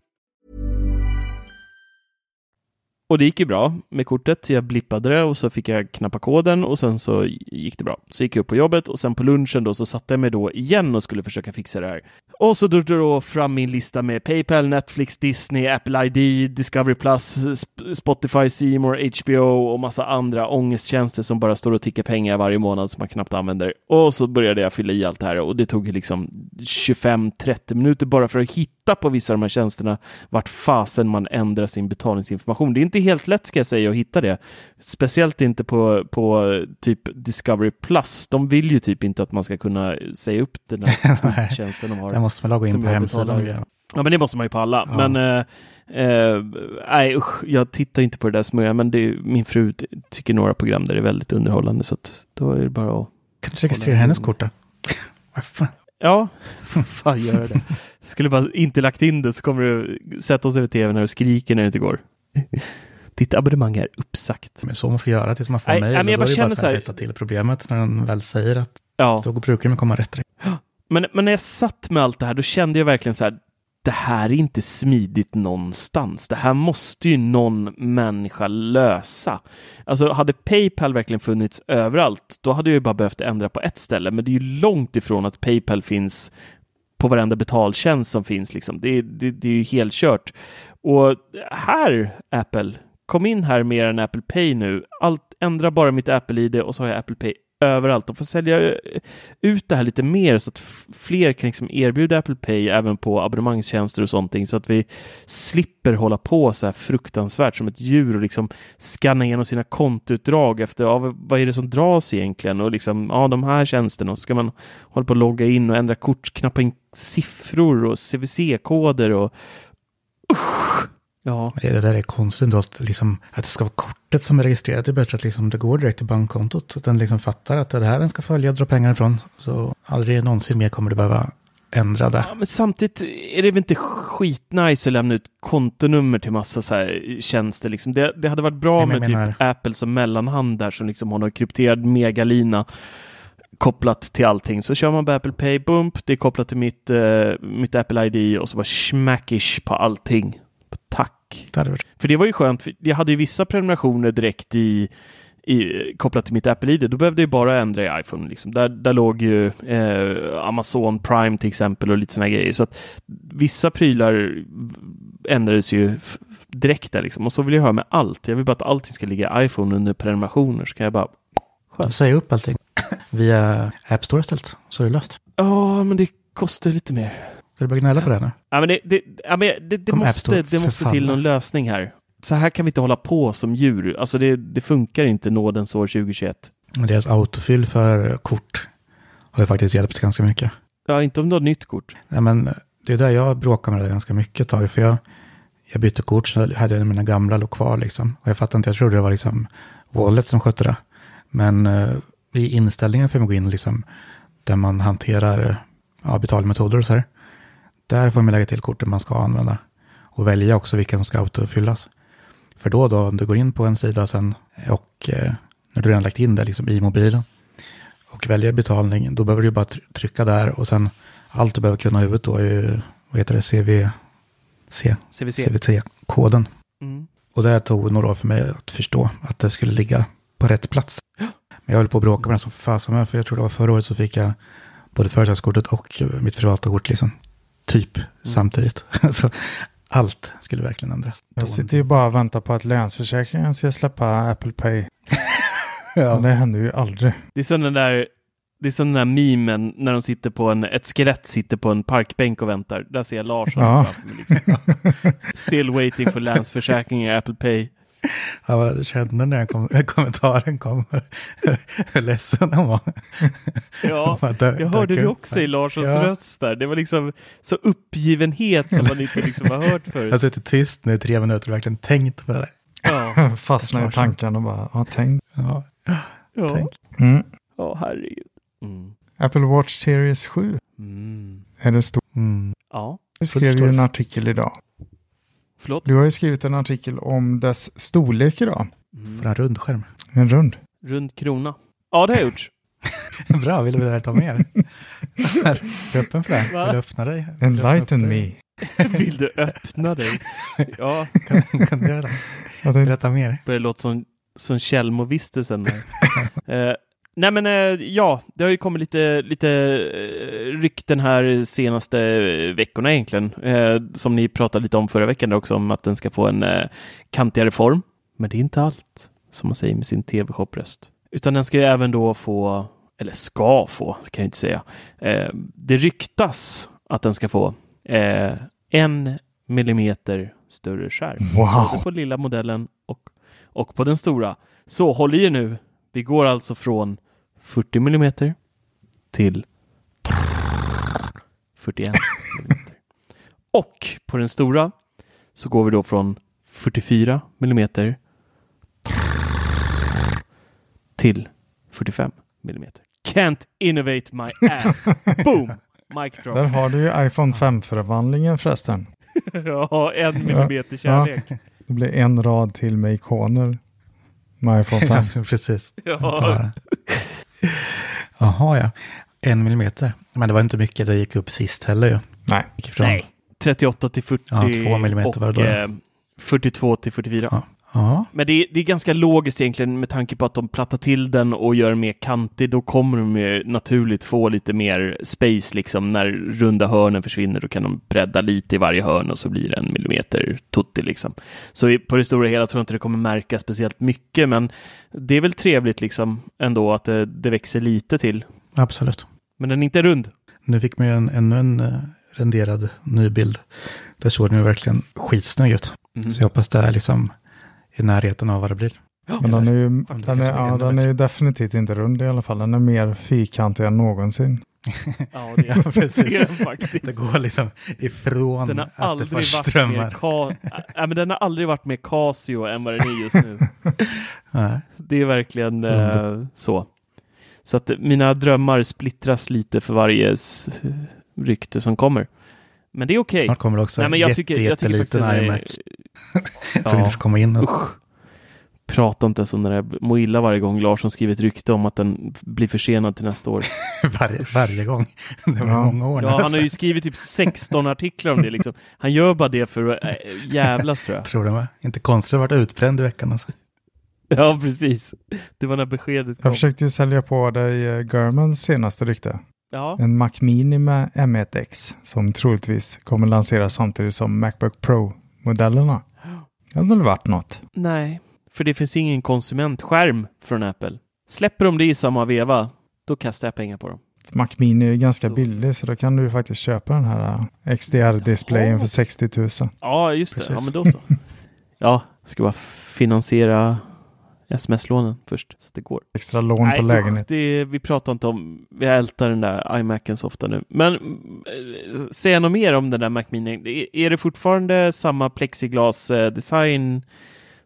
Och det gick ju bra med kortet. Jag blippade det och så fick jag knappa koden och sen så gick det bra. Så gick jag upp på jobbet och sen på lunchen då så satte jag mig då igen och skulle försöka fixa det här. Och så drog jag då fram min lista med Paypal, Netflix, Disney, Apple ID, Discovery Plus, Spotify, Seymour, HBO och massa andra ångesttjänster som bara står och tickar pengar varje månad som man knappt använder. Och så började jag fylla i allt det här och det tog liksom 25-30 minuter bara för att hitta på vissa av de här tjänsterna vart fasen man ändrar sin betalningsinformation. Det är inte helt lätt ska jag säga att hitta det. Speciellt inte på, på typ Discovery Plus. De vill ju typ inte att man ska kunna säga upp den här [laughs] tjänsten de har. Där måste man logga in på hemsidan. Ja, men det måste man ju på alla. Ja. Men eh, eh, nej, usch, jag tittar inte på det där smörjan, men det min fru tycker några program där det är väldigt underhållande, så att då är det bara att Kan du registrera hennes kort då? [laughs] Ja, [laughs] fan göra det. Skulle bara inte lagt in det så kommer du sätta oss över tvn här och skriker när det inte går. Ditt abonnemang är uppsagt. Men så man får göra tills man får Nej, mejl. nej, men jag och då bara är det känner så här rätta till problemet när den väl säger att Ja, då brukar det komma rätt. men, men när jag satt med allt det här, då kände jag verkligen så här, det här är inte smidigt någonstans. Det här måste ju någon människa lösa. Alltså hade Paypal verkligen funnits överallt, då hade jag ju bara behövt ändra på ett ställe. Men det är ju långt ifrån att Paypal finns på varenda betaltjänst som finns. Liksom. Det, är- det, det är ju helt kört. Och här, Apple, kom in här med en Apple Pay nu. Allt, ändra bara mitt Apple-ID och så har jag Apple Pay överallt och får sälja eh, ut det här lite mer så att fler kan liksom erbjuda Apple Pay även på abonnemangstjänster och sånt så att vi slipper hålla på så här fruktansvärt som ett djur och liksom skanna igenom sina kontoutdrag efter ja, vad är det som dras egentligen och liksom ja, de här tjänsterna och så ska man hålla på att logga in och ändra kort, knappa in siffror och CVC-koder och usch! Ja, Det, det där är konstigt att, liksom, att det ska vara kortet som är registrerat. Det är bättre att liksom, det går direkt till bankkontot. Att den liksom fattar att det är det här den ska följa och dra pengar ifrån. Så aldrig någonsin mer kommer du behöva ändra det. Ja, men samtidigt är det väl inte skitnice att lämna ut kontonummer till massa så här tjänster. Liksom. Det, det hade varit bra men med jag menar- typ Apple som mellanhand där som liksom har någon krypterad megalina kopplat till allting. Så kör man på Apple Pay, bump, det är kopplat till mitt, eh, mitt Apple ID och så bara smackish på allting. Tack! Det varit För det var ju skönt, jag hade ju vissa prenumerationer direkt i, i, kopplat till mitt Apple-ID. Då behövde jag bara ändra i iPhone. Liksom. Där, där låg ju eh, Amazon Prime till exempel och lite sådana grejer. Så att vissa prylar ändrades ju direkt där liksom. Och så vill jag ha med allt. Jag vill bara att allting ska ligga i iPhone under prenumerationer. Så kan jag bara... att säga upp allting via App Store istället. Så är det löst. Ja, men det kostar lite mer. Ska du börja gnälla på det nu? Ja, men det, det, ja, men det, det måste, det måste till någon lösning här. Så här kan vi inte hålla på som djur. Alltså det, det funkar inte nådens år 2021. Men Deras autofyll för kort har ju faktiskt hjälpt ganska mycket. Ja, inte om du har nytt kort. Ja, men det är där jag bråkar med det ganska mycket ett tag. För jag, jag bytte kort så hade jag mina gamla låg kvar liksom. Och jag fattar inte, jag trodde det var liksom Wallet som skötte det. Men eh, i inställningen får man gå in liksom där man hanterar eh, ja, betalmetoder och så här. Där får man lägga till korten man ska använda. Och välja också vilka som ska autofyllas. För då, då om du går in på en sida sen och eh, när du redan lagt in det liksom i mobilen och väljer betalning, då behöver du bara try- trycka där och sen allt du behöver kunna i huvudet då är ju, vad heter det, CVC. CVT-koden. Mm. Och det tog några år för mig att förstå att det skulle ligga på rätt plats. Men jag höll på att bråka med den som fasen med, för jag tror det var förra året så fick jag både företagskortet och mitt privata kort liksom typ samtidigt. [laughs] så allt skulle verkligen ändras. Jag sitter ju bara och väntar på att Länsförsäkringen ska släppa Apple Pay. [laughs] Ja. Men det händer ju aldrig. Det är som den där, det är som den där memen när de sitter på en, ett skelett sitter på en parkbänk och väntar. Där ser jag Larsson Ja. framför mig. Liksom. [laughs] Still waiting for Länsförsäkring i Apple Pay. [laughs] Ja, vad kände när kom, kommentaren kom. [laughs] Hur ledsen han var. Ja, [laughs] jag hörde det också i Larssons Ja. röst där. Det var liksom så uppgivenhet som man inte liksom har hört Jag förut. har suttit tyst nu i tre minuter och verkligen tänkt på det där. Ja, Fastnar i tankarna och bara, ja tänk. Ja, ja, tänk. Mm. ja herregud. Mm. Apple Watch Series 7 Mm. är det stor. Mm. Ja, Du skrev ju en artikel idag. Förlåt. Du har ju skrivit en artikel om dess storlek idag. För en rundskärm. En rund. Rund krona. Ja, det har jag gjort. [laughs] Bra, vill du vidare ta mer? [laughs] Är du öppen för det? Va? Vill du öppna dig? Enlighten me. [laughs] Vill du öppna dig? Ja, Kan, kan du göra det? Berätta mer. börjar låta som, som Tjällmovistelsen. eh, nej men eh, ja, det har ju kommit lite, lite eh, rykten här senaste eh, veckorna egentligen. Som ni pratade lite om förra veckan också, om att den ska få en kantigare form. Men det är inte allt, som man säger med sin tv-shop-röst. Utan den ska ju även då få, eller ska få, kan jag inte säga. Det ryktas att den ska få en millimeter större skärm. Wow. Både på lilla modellen och, och på den stora. Så håll i er nu. Vi går alltså från 40 millimeter till 41 millimeter. Och på den stora så går vi då från 44 millimeter till 45 millimeter. Can't innovate my ass. [laughs] Boom! Mic drop. där har du ju iPhone 5-förvandlingen förresten. [laughs] ja, en millimeter kärlek. Det blir en rad till med ikoner med iPhone 5. [laughs] Ja, precis. Ja. Jaha, ja. En millimeter. Men det var inte mycket det gick upp sist heller ju. Nej. Nej, 38 till 40 Ja, två millimeter var och det då. eh, 42 till 44. Ja. Ja, Men det är, det är ganska logiskt egentligen med tanke på att de plattar till den och gör den mer kantig. Då kommer de ju naturligt få lite mer space liksom. När runda hörnen försvinner då kan de bredda lite i varje hörn och så blir det en millimeter tutti liksom. Så på det stora hela tror jag inte det kommer märka speciellt mycket, men det är väl trevligt liksom ändå att det, det växer lite till. absolut. Men den är inte rund. Nu fick man ju en, ännu en eh, renderad ny bild. Där såg den ju verkligen skitsnygg ut. Mhm. Så jag hoppas det är liksom i närheten av vad det blir. Men den är ju, den är, är ja, den är definitivt inte rund i alla fall. Den är mer fyrkantig än någonsin. [laughs] Ja, det är, [laughs] Ja, precis. det faktiskt. Det går liksom ifrån Den har att det aldrig varit mer strömmar. ka- [laughs] äh, men den har aldrig varit mer Casio än vad den är just nu. Det är verkligen eh, så. Så att mina drömmar splittras lite för varje rykte som kommer. Men det är okej. Snart kommer det också Nej, men en jag jätte, tycker, jag tycker faktiskt jätteliten [laughs] iMac som inte får komma in. Usch. Prata inte så när jag mår illa varje gång Larsson skriver ett rykte om att den blir försenad till nästa år. [laughs] varje, varje gång. [laughs] Det var Ja. många år. Ja, han har ju skrivit typ 16 artiklar om det liksom. Han gör bara det för att äh, jävlas tror jag. Tror det med. Inte konstigt att ha varit utbränd i veckan. Alltså. Ja, precis. Det var när beskedet kom. Jag försökte ju sälja på dig eh, Germans senaste rykte. Ja, En Mac Mini med M1X som troligtvis kommer lanseras samtidigt som Macbook Pro-modellerna. Det hade väl varit något. nej. För det finns ingen konsumentskärm från Apple. Släpper de det i samma veva, då kastar jag pengar på dem. Mac Mini är ganska billig så då kan du faktiskt köpa den här eh, XDR-displayen för 60 000. Ja, just det. Precis. Ja, men då så. ja, ska bara finansiera sms-lånen först så att det går. Extra lån på Nej, lägenhet. usch, det, vi pratar inte om, vi ältar den där iMacen så ofta nu. Men eh, säga något mer om den där Mac Mini. Är- Är det fortfarande samma plexiglas-design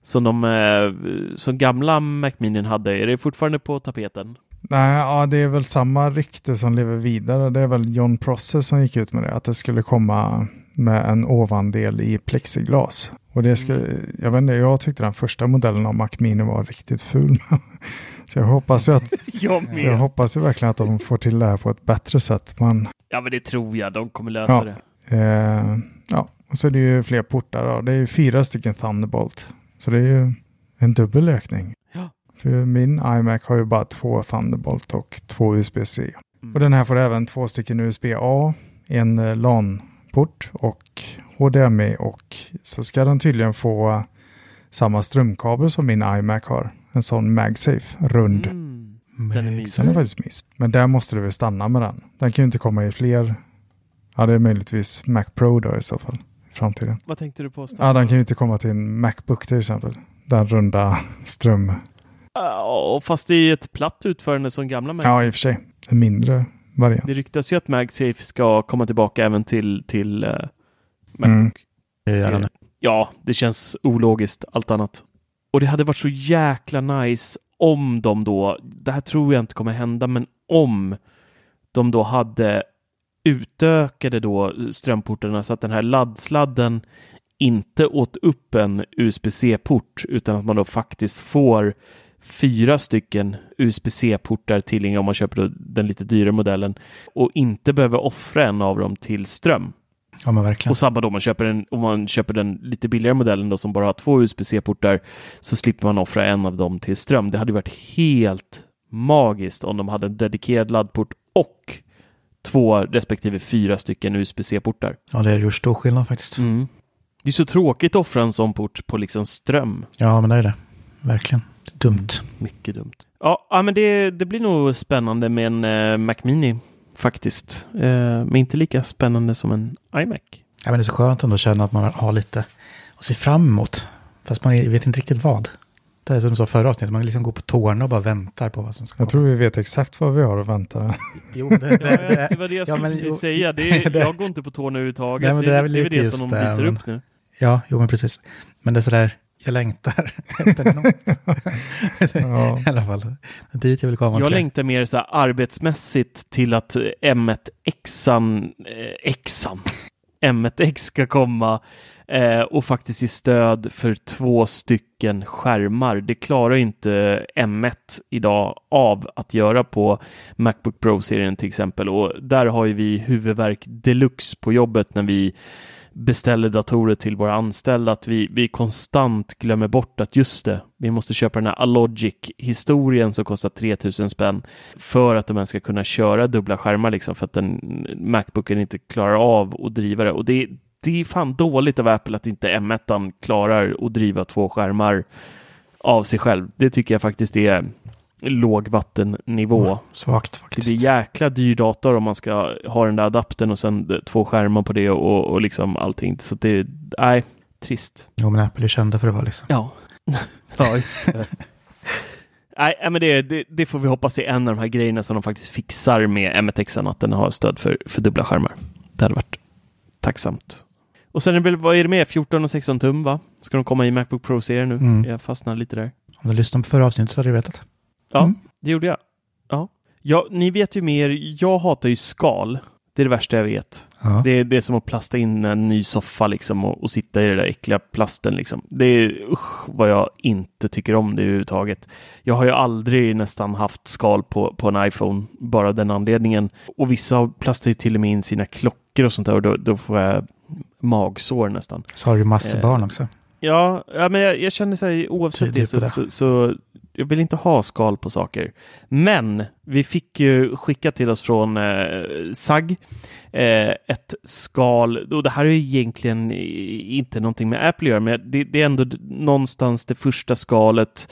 som de eh, som gamla Mac Mini hade? Är det fortfarande på tapeten? Nej, ja, det är väl samma rykte som lever vidare. Det är väl John Prosser som gick ut med det. Att det skulle komma med en ovandel i plexiglas. Och det skulle, jag vet inte, jag tyckte den första modellen av Mac Mini var riktigt ful. [laughs] så jag hoppas ju att, [laughs] Jag jag hoppas ju verkligen att de får till det här på ett bättre sätt. Men Ja, men det tror jag. De kommer lösa Ja. det. Eh, ja, och så är det ju fler portar. Då. Det är ju fyra stycken Thunderbolt. Så det är ju en dubbel ökning. Ja. För min iMac har ju bara två Thunderbolt och två USB-C. Mm. Och den här får även två stycken USB-A, en eh, LAN-port och HDMI och så ska den tydligen få samma strömkabel som min iMac har. En sån MagSafe, rund. Mm. Den är mysig. Den är faktiskt mys. Men där måste du väl stanna med den. Den kan ju inte komma i fler. Ja, det är möjligtvis Mac Pro då i så fall. I framtiden. Vad tänkte du på? Ja, den kan ju inte komma till en Macbook till exempel. Den runda [laughs] ström. Ja, fast det är ett platt utförande som gamla Mac. Ja, i och för sig. En mindre variant. Det ryktas ju att MagSafe ska komma tillbaka även till, till uh. Mm. Det gör han nu. Ja, det känns ologiskt, allt annat. Och det hade varit så jäkla nice om de då, det här tror jag inte kommer hända, men om de då hade utökade då strömportarna så att den här laddsladden inte åt upp en USB-C-port utan att man då faktiskt får fyra stycken USB-C-portar tillgängliga om man köper den lite dyrare modellen och inte behöver offra en av dem till ström. Ja, men verkligen. Och samma då om man köper, en, om man köper den lite billigare modellen då som bara har två USB-C-portar så slipper man offra en av dem till ström. Det hade varit helt magiskt om de hade en dedikerad laddport och två respektive fyra stycken USB-C-portar. Ja, det gör stor skillnad faktiskt. Mm. Det är så tråkigt att offra en sån port på liksom ström. Ja, men det är det. Verkligen. Dumt. Mycket dumt. Ja, ja men det, det blir nog spännande med en eh, Mac Mini faktiskt. Eh, men inte lika spännande som en iMac. Ja, men det är så skönt ändå att känna att man har lite att se fram emot. Fast man vet inte riktigt vad. Det är som du sa förra avsnittet, man liksom går på tårna och bara väntar på vad som ska Jag tror vi vet exakt vad vi har att vänta. Jo, det, det, Ja, det var det jag skulle ja, men precis säga. Det är, [laughs] det- jag går inte på tårna överhuvudtaget. Nej, men det, det är väl det, det just som det, de visar upp nu. Ja, jo men precis. Men det är sådär, jag längtar [laughs] efter något. [laughs] Ja. I alla fall. Dit jag vill komma. Jag längtar mer så här arbetsmässigt till att M1Xan, eh, Xan, [laughs] M1X ska komma eh, och faktiskt ge stöd för två stycken skärmar. Det klarar inte M1 idag av att göra på Macbook Pro-serien till exempel och där har ju vi huvudvärk deluxe på jobbet när vi beställer datorer till våra anställda att vi, vi konstant glömmer bort att just det, vi måste köpa den här Alogic-historien som kostar 3000 spänn för att de ens ska kunna köra dubbla skärmar liksom för att den Macbooken inte klarar av att driva det och det, det är fan dåligt av Apple att inte M1 klarar att driva två skärmar av sig själv. Det tycker jag faktiskt är lågvattennivå. jag. Svagt Det faktiskt. blir jäkla dyr dator om man ska ha den där adaptern och sen två skärmar på det och, och liksom allting. Så det, nej, trist. Jo men Apple är kända för det var liksom. Ja. [laughs] ja, just det. Nej, men det, det, det får vi hoppas är en av de här grejerna som de faktiskt fixar med M1X, att den har stöd för, för dubbla skärmar. Det hade varit tacksamt. Och sen är det väl, vad är det med? 14 och 16 tum, va? Ska de komma i Macbook Pro-serien nu? Mm. Jag fastnar lite där. Om du lyssnade på förra avsnittet så hade du vetat. Ja, Mm. det gjorde jag. Ja. ja, ni vet ju mer. Jag hatar ju skal. Det är det värsta jag vet. Ja. Det är, det är som att plasta in en ny soffa liksom och, och sitta i den där äckliga plasten. Liksom. Det är usch vad jag inte tycker om det överhuvudtaget. Jag har ju aldrig nästan haft skal på, på en iPhone, bara den anledningen. Och vissa plastar ju till och med in sina klockor och sånt där och då, då får jag magsår nästan. Så har du massor Eh, barn också. Ja, ja men jag, jag känner så här, oavsett Tydlig det så. Så, så jag vill inte ha skal på saker. Men vi fick ju skicka till oss från eh, SAG eh, ett skal, och det här är ju egentligen inte någonting med Apple att göra, men det, det är ändå någonstans det första skalet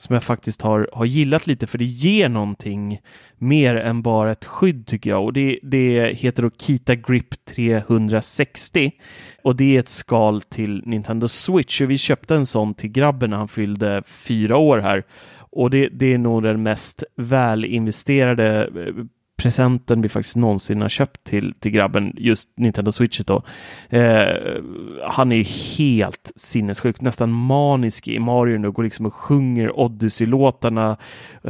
som jag faktiskt har, har gillat lite för det ger någonting mer än bara ett skydd tycker jag. Och det, det heter då Kita Grip 360 och det är ett skal till Nintendo Switch. Och vi köpte en sån till grabben när han fyllde fyra år här. Och det, det är nog den mest välinvesterade eh, presenten vi faktiskt någonsin har köpt till, till grabben, just Nintendo Switch då. Eh, han är helt sinnessjuk, nästan manisk i Mario nu, går liksom och sjunger Odyssey-låtarna. [laughs]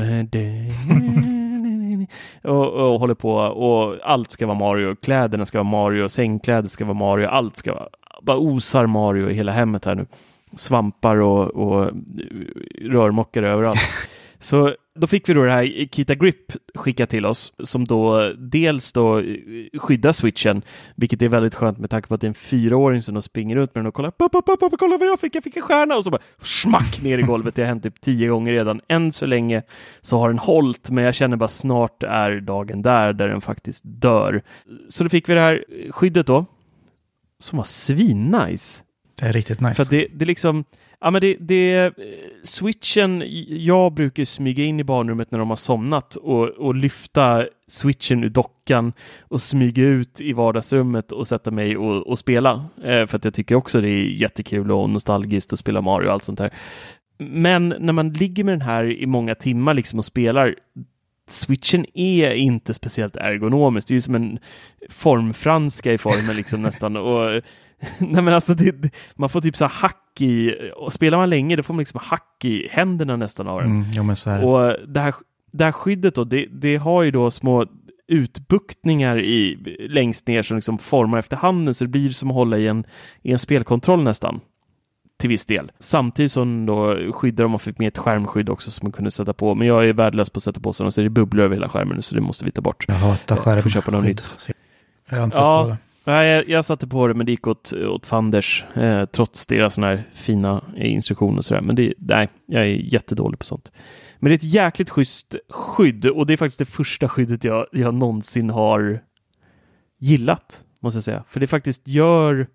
och, och håller på och allt ska vara Mario, kläderna ska vara Mario, sängkläder ska vara Mario, allt ska vara, bara osar Mario i hela hemmet här nu. Svampar och, och rörmokare överallt. [laughs] Så då fick vi då det här Kita Grip skickat till oss som då dels då skyddar switchen, vilket är väldigt skönt med tanke på att det är en fyraåring som då springer ut med den och kollar pappa, pappa, kolla vad jag fick, jag fick en stjärna och så bara smack ner i golvet. Det har hänt typ tio gånger redan. Än så länge så har den hållt, men jag känner bara snart är dagen där, där den faktiskt dör. Så då fick vi det här skyddet då, som var svinnice. Det är riktigt nice. För det, det liksom, Ja, men det, det, eh, switchen, jag brukar smyga in i barnrummet när de har somnat och, och lyfta switchen ur dockan och smyga ut i vardagsrummet och sätta mig och, och spela. Eh, för att jag tycker också det är jättekul och nostalgiskt att spela Mario och allt sånt där. Men när man ligger med den här i många timmar liksom och spelar, switchen är inte speciellt ergonomisk. Det är ju som en formfranska i formen liksom nästan. Och [laughs] Nej men alltså det, man får typ så hack i, och spelar man länge då får man liksom hack i händerna nästan av. Mm, här. Och det här, det här skyddet då, det, det har ju då små utbuktningar i, längst ner som liksom formar efter handen så det blir som att hålla i en, i en spelkontroll nästan till viss del. Samtidigt som då skyddar de och fick med ett skärmskydd också som man kunde sätta på. Men jag är värdelös på att sätta på sådana så det bubblor över hela skärmen nu så det måste vi ta bort. Jag hatar skärmskydd. Får köpa något nytt. Jag har inte ja, på det. Nej, jag, jag satte på det, men det gick åt, åt fanders, eh, trots deras såna här fina instruktioner och sådär. Men det, nej, jag är jättedålig på sånt. Men det är ett jäkligt schysst skydd och det är faktiskt det första skyddet jag, jag någonsin har gillat, måste jag säga. För det faktiskt gör,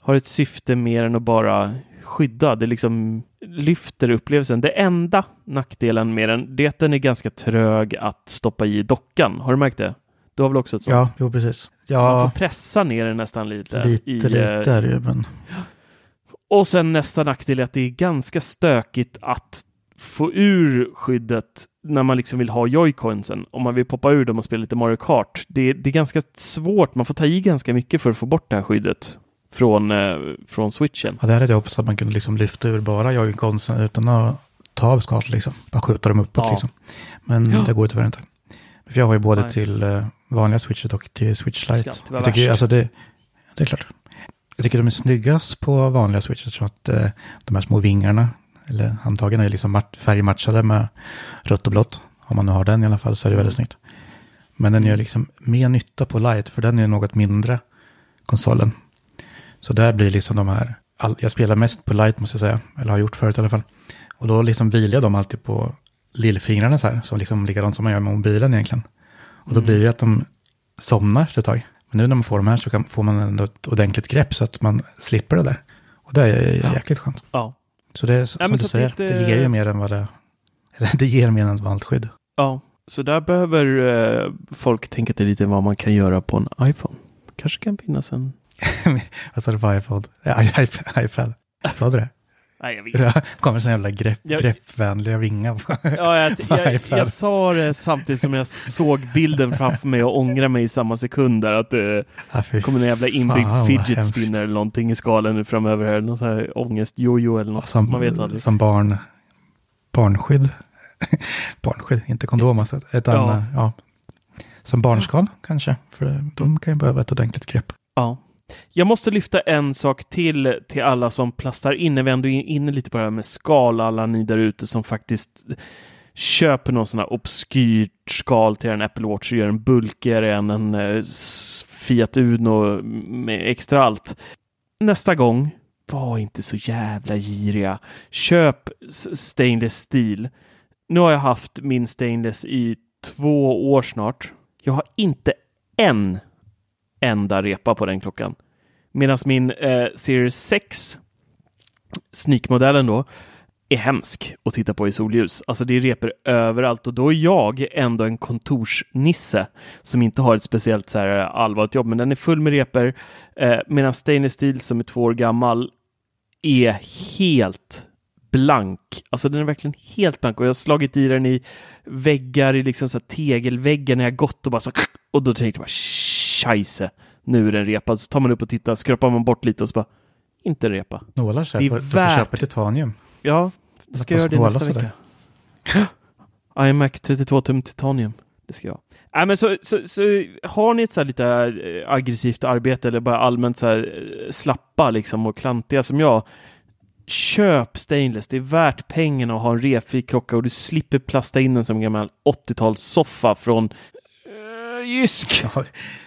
har ett syfte mer än att bara skydda. Det liksom lyfter upplevelsen. Det enda nackdelen med den, det är att den är ganska trög att stoppa i dockan. Har du märkt det? Du har väl också ett sånt? Ja, jo precis. Ja, Man får pressa ner den nästan lite. Lite, i, lite är det men... Och sen nästa nackdel är att det är ganska stökigt att få ur skyddet när man liksom vill ha joycoinsen. Om man vill poppa ur dem och spela lite Mario Kart. Det, det är ganska svårt. Man får ta i ganska mycket för att få bort det här skyddet från, eh, från switchen. Ja, det hade jag hoppats att man kunde liksom lyfta ur bara joyconsen utan att ta av skalet liksom. Bara skjuta dem uppåt ja. liksom. Men ja. det går tyvärr inte. För jag har ju både Nej. till uh, vanliga switchet och till switch lite. Jag tycker, alltså det, det är klart. Jag tycker de är snyggast på vanliga switchet så att uh, de här små vingarna, eller handtagen är liksom färgmatchade med rött och blått. Om man nu har den i alla fall så är det väldigt snyggt. Men den gör liksom mer nytta på light för den är något mindre konsolen. Så där blir liksom de här, all, jag spelar mest på light måste jag säga, eller har gjort förut i alla fall. Och då liksom vilar dem alltid på lillfingrarna så här, som liksom likadant som man gör med mobilen egentligen. Och då mm. blir det att de somnar efter ett tag. Men nu när man får de här så kan, får man ändå ett ordentligt grepp så att man slipper det där. Och det är ja. jäkligt skönt. Ja. Så det är som ja, du säger, det, det ger ju mer än vad det, eller det ger mer än vanligt skydd. Ja, så där behöver eh, folk tänka till lite vad man kan göra på en iPhone. Kanske kan finnas en... [laughs] vad sa du på iPhone? IPad. Sa du det? Nej, jag vet. Det kommer sådana jävla grepp, jag... greppvänliga vingar på [laughs] ja, jag, jag, jag, sa det samtidigt som jag såg bilden framför mig och ångrade mig i samma sekund där att det ja, kommer en jävla inbyggd fidget spinner eller någonting i skalen framöver här. Någon sån här ångest jojo eller något. Som, Man vet aldrig. Som barn, barnskydd. [laughs] barnskydd, inte kondom alltså. Ett ja. Annat, ja. Som barnskal kanske, för de kan ju behöva ett ordentligt grepp. Ja. Jag måste lyfta en sak till till alla som plastar in, när vi ändå är inne lite på det här med skal, alla ni där ute som faktiskt köper någon sån här obskyrt skal till en Apple Watch och gör en bulkigare än en eh, Fiat Uno med extra allt. Nästa gång, var inte så jävla giriga. Köp stainless steel. Nu har jag haft min stainless i två år snart. Jag har inte en enda repa på den klockan. Medan min eh, Series 6, sneakmodellen då, är hemsk att titta på i solljus. Alltså det är repor överallt och då är jag ändå en kontorsnisse som inte har ett speciellt så här allvarligt jobb, men den är full med repor. Eh, medan Stainless Steel som är två år gammal är helt blank. Alltså den är verkligen helt blank och jag har slagit i den i väggar, i liksom så här tegelväggar när jag gått och bara så och då tänkte jag bara scheisse, nu är den repad. Så tar man upp och tittar, skrapar man bort lite och så bara inte en repa. Nålar så Det här, är för, för värt- att köpa titanium. Ja, det ska jag göra det nästa vecka. [gasps] iMac 32 tum titanium. Det ska jag. Nej, men så, så, så har ni ett så här lite eh, aggressivt arbete eller bara allmänt så här eh, slappa liksom och klantiga som jag. Köp stainless. Det är värt pengarna att ha en repfri klocka och du slipper plasta in den som en gammal 80-talssoffa från Jysk. Ja,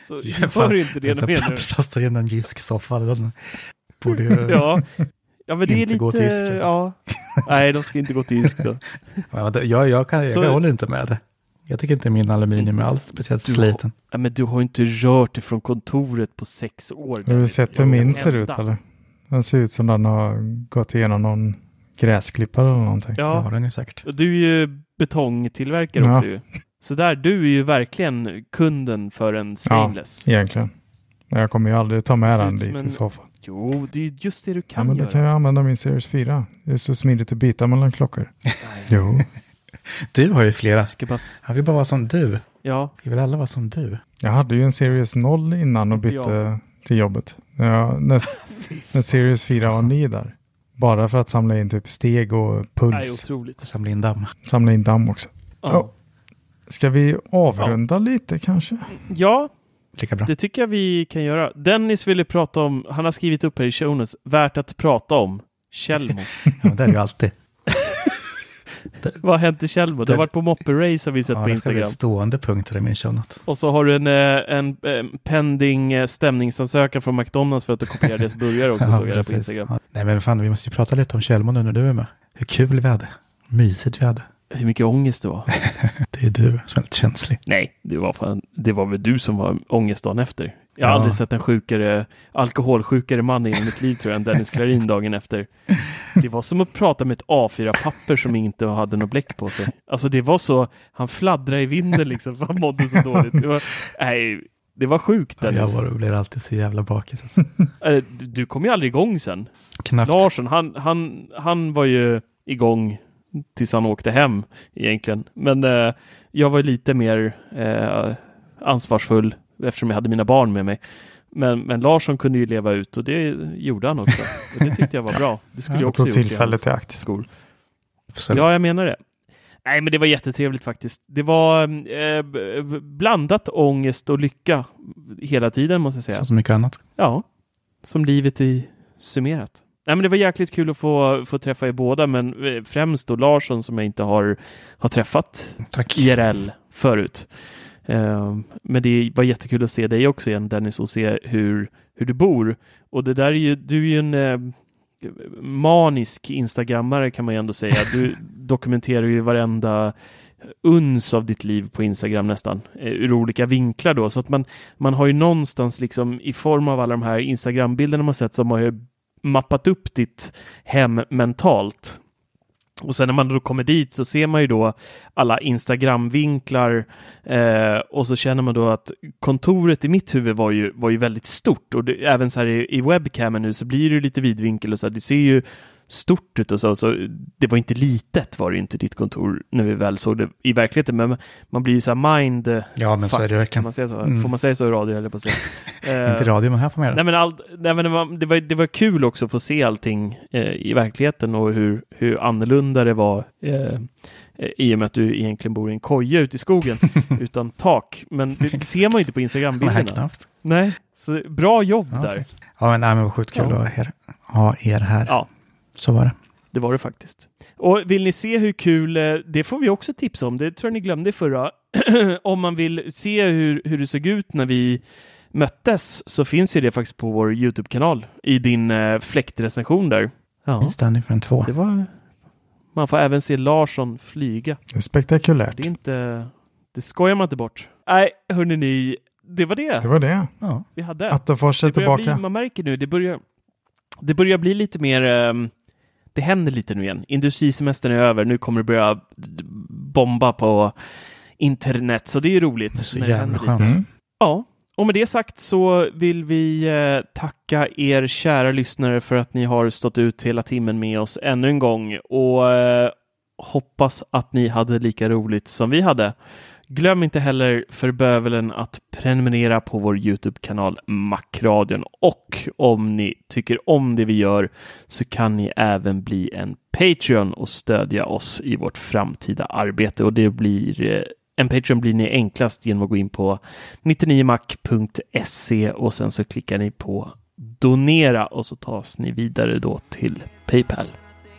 Så gör inte det den mer nu. Plattplastar in en jysk soffa. Den borde ju... [laughs] Ja. ja, men det är Inte lite... gå till Jysk, ja. Nej, de ska inte gå till Jysk då. [laughs] Ja, det- jag, jag, kan, jag, Så- jag håller inte med det. Jag tycker inte min aluminium är alls speciellt Du har- sliten. Ja, men du har ju inte rört dig från kontoret på sex år. Har du sett hur min ser ut eller? Den ser ut som den har gått igenom någon gräsklippare eller någonting. Ja, Ja, den är säkert. och du är ju betongtillverkare Ja. också ju. Så där, du är ju verkligen kunden för en stainless. Egentligen. Men jag kommer ju aldrig ta med den dit en- i så fall. Jo, det är just det du Ja, kan men då göra. kan jag använda min Series 4. Det är så smidigt att byta mellan klockor. [laughs] Jo. [laughs] Du har ju flera. Jag ska bara... Jag vill bara vara som du. Ja, Vi vill alla vara som du. Jag hade ju en Series 0 innan och bytte jag. till jobbet. Ja, när, [laughs] när Series 4 var ny där. Bara för att samla in typ steg och puls. otroligt. Samla in damm. Samla in damm också. Ja. Ska vi avrunda lite kanske? ja, Lika bra. det tycker jag vi kan göra. Dennis ville prata om, han har skrivit upp här i show notes, värt att prata om, Tjällmo. [laughs] Ja, det är ju alltid. [laughs] Vad har hänt i Tjällmo? Du har varit på moppe-race har vi sett Ja, på det ska bli Instagram. stående punkter i min show note. Och så har du en, eh, en, en pending eh, stämningsansökan från McDonalds för att du kopierar deras burgare också, [laughs] såg jag på. Instagram. Ja. Nej men fan, vi måste ju prata lite om Tjällmo nu när du är med. Hur kul vi hade. Mysigt vi hade. Hur mycket ångest det var. [laughs] Det är du som är lite känslig. Nej, det var, fan, det var väl du som var ångest dagen efter. Jag har Ja. aldrig sett en sjukare, alkoholsjukare man i mitt liv tror jag än Dennis Klarin [laughs] dagen efter. Det var som att prata med ett A4-papper som inte hade något bläck på sig. Alltså det var så, han fladdrade i vinden liksom, för han mådde så dåligt. Det var, nej, det var sjukt Dennis. jag var, blir alltid så jävla bakis. [laughs] Eh, Du, du kom ju aldrig igång sen. Knappt. Larsson, han, han, han var ju igång tills han åkte hem egentligen. Men eh, jag var lite mer eh, ansvarsfull eftersom jag hade mina barn med mig. Men, men Larsson kunde ju leva ut och det gjorde han också. Och det tyckte jag var bra. Det skulle jag också gjort tillfället hans i akt. skol. Absolut. Ja, jag menar det. Nej, men det var jättetrevligt faktiskt. Det var eh, blandat ångest och lycka hela tiden måste jag säga. Som så mycket annat. Ja, som livet i summerat. Nej, men det var jäkligt kul att få, få träffa er båda, men eh, främst då Larsson som jag inte har, har träffat Tack. IRL förut. Eh, men det var jättekul att se dig också igen Dennis och se hur, hur du bor. Och det där är ju, du är ju en eh, manisk instagrammare kan man ju ändå säga. Du [laughs] dokumenterar ju varenda uns av ditt liv på Instagram nästan, eh, ur olika vinklar då, så att man, man har ju någonstans liksom i form av alla de här Instagram-bilderna man sett så har ju mappat upp ditt hem mentalt. Och sen när man då kommer dit så ser man ju då alla Instagram-vinklar eh, och så känner man då att kontoret i mitt huvud var ju, var ju väldigt stort och det, även så här i, i webcamen nu så blir det ju lite vidvinkel och så här, det ser ju stort ut och så, så det var inte litet var det inte ditt kontor när vi väl såg det i verkligheten men man blir ju så här mind Ja, men så är det verkligen. kan man säga så? Mm. Får man säga så i radio eller på säga? [laughs] Eh, Inte radio, men här får man göra Nej men, all, nej, men det, var, det, var, det var kul också att få se allting eh, i verkligheten och hur, hur annorlunda det var eh, eh, i och med att du egentligen bor i en koja ute i skogen [laughs] utan tak. Men det ser man inte på Instagram-bilderna. Nej, så bra jobb Ja, där. Ja, men, nej, men vad sjukt kul Ja. att ha er här. Ja. Så var det. Det var det faktiskt. Och vill ni se hur kul, eh, det får vi också tipsa om, det tror jag ni glömde förra. [clears throat] om man vill se hur, hur det såg ut när vi möttes så finns ju det faktiskt på vår YouTube-kanal i din eh, fläktrecension där. Ja. För en två. Det var... Man får även se Larsson flyga. Det är spektakulärt. Det är inte... Det skojar man inte bort. Nej, hörni ni, det var det, Det var det. Ja. vi hade. Attefors är det börjar tillbaka. bli, man märker nu, det börjar, det börjar bli lite mer... ehm, det händer lite nu igen. Industrisemestern är över, nu kommer det börja bomba på internet, så det är roligt. Det är så jävla skönt. Mm. Ja, och med det sagt så vill vi eh, tacka er kära lyssnare för att ni har stått ut hela timmen med oss ännu en gång och eh, hoppas att ni hade lika roligt som vi hade. Glöm inte heller för bövelen att prenumerera på vår Youtube-kanal Macradion och om ni tycker om det vi gör så kan ni även bli en Patreon och stödja oss i vårt framtida arbete och det blir eh, en Patreon blir ni enklast genom att gå in på 99mac.se och sen så klickar ni på donera och så tas ni vidare då till Paypal.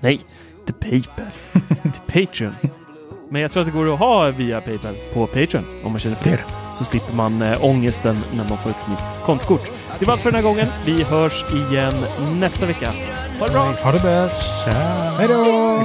Nej, inte Paypal, [laughs] till Patreon. Men jag tror att det går att ha via Paypal på Patreon om man känner för Det. Så slipper man äh, ångesten när man får ett nytt kontokort. Det var allt för den här gången. Vi hörs igen nästa vecka. Ha det bra! Ha det bäst. Hej då!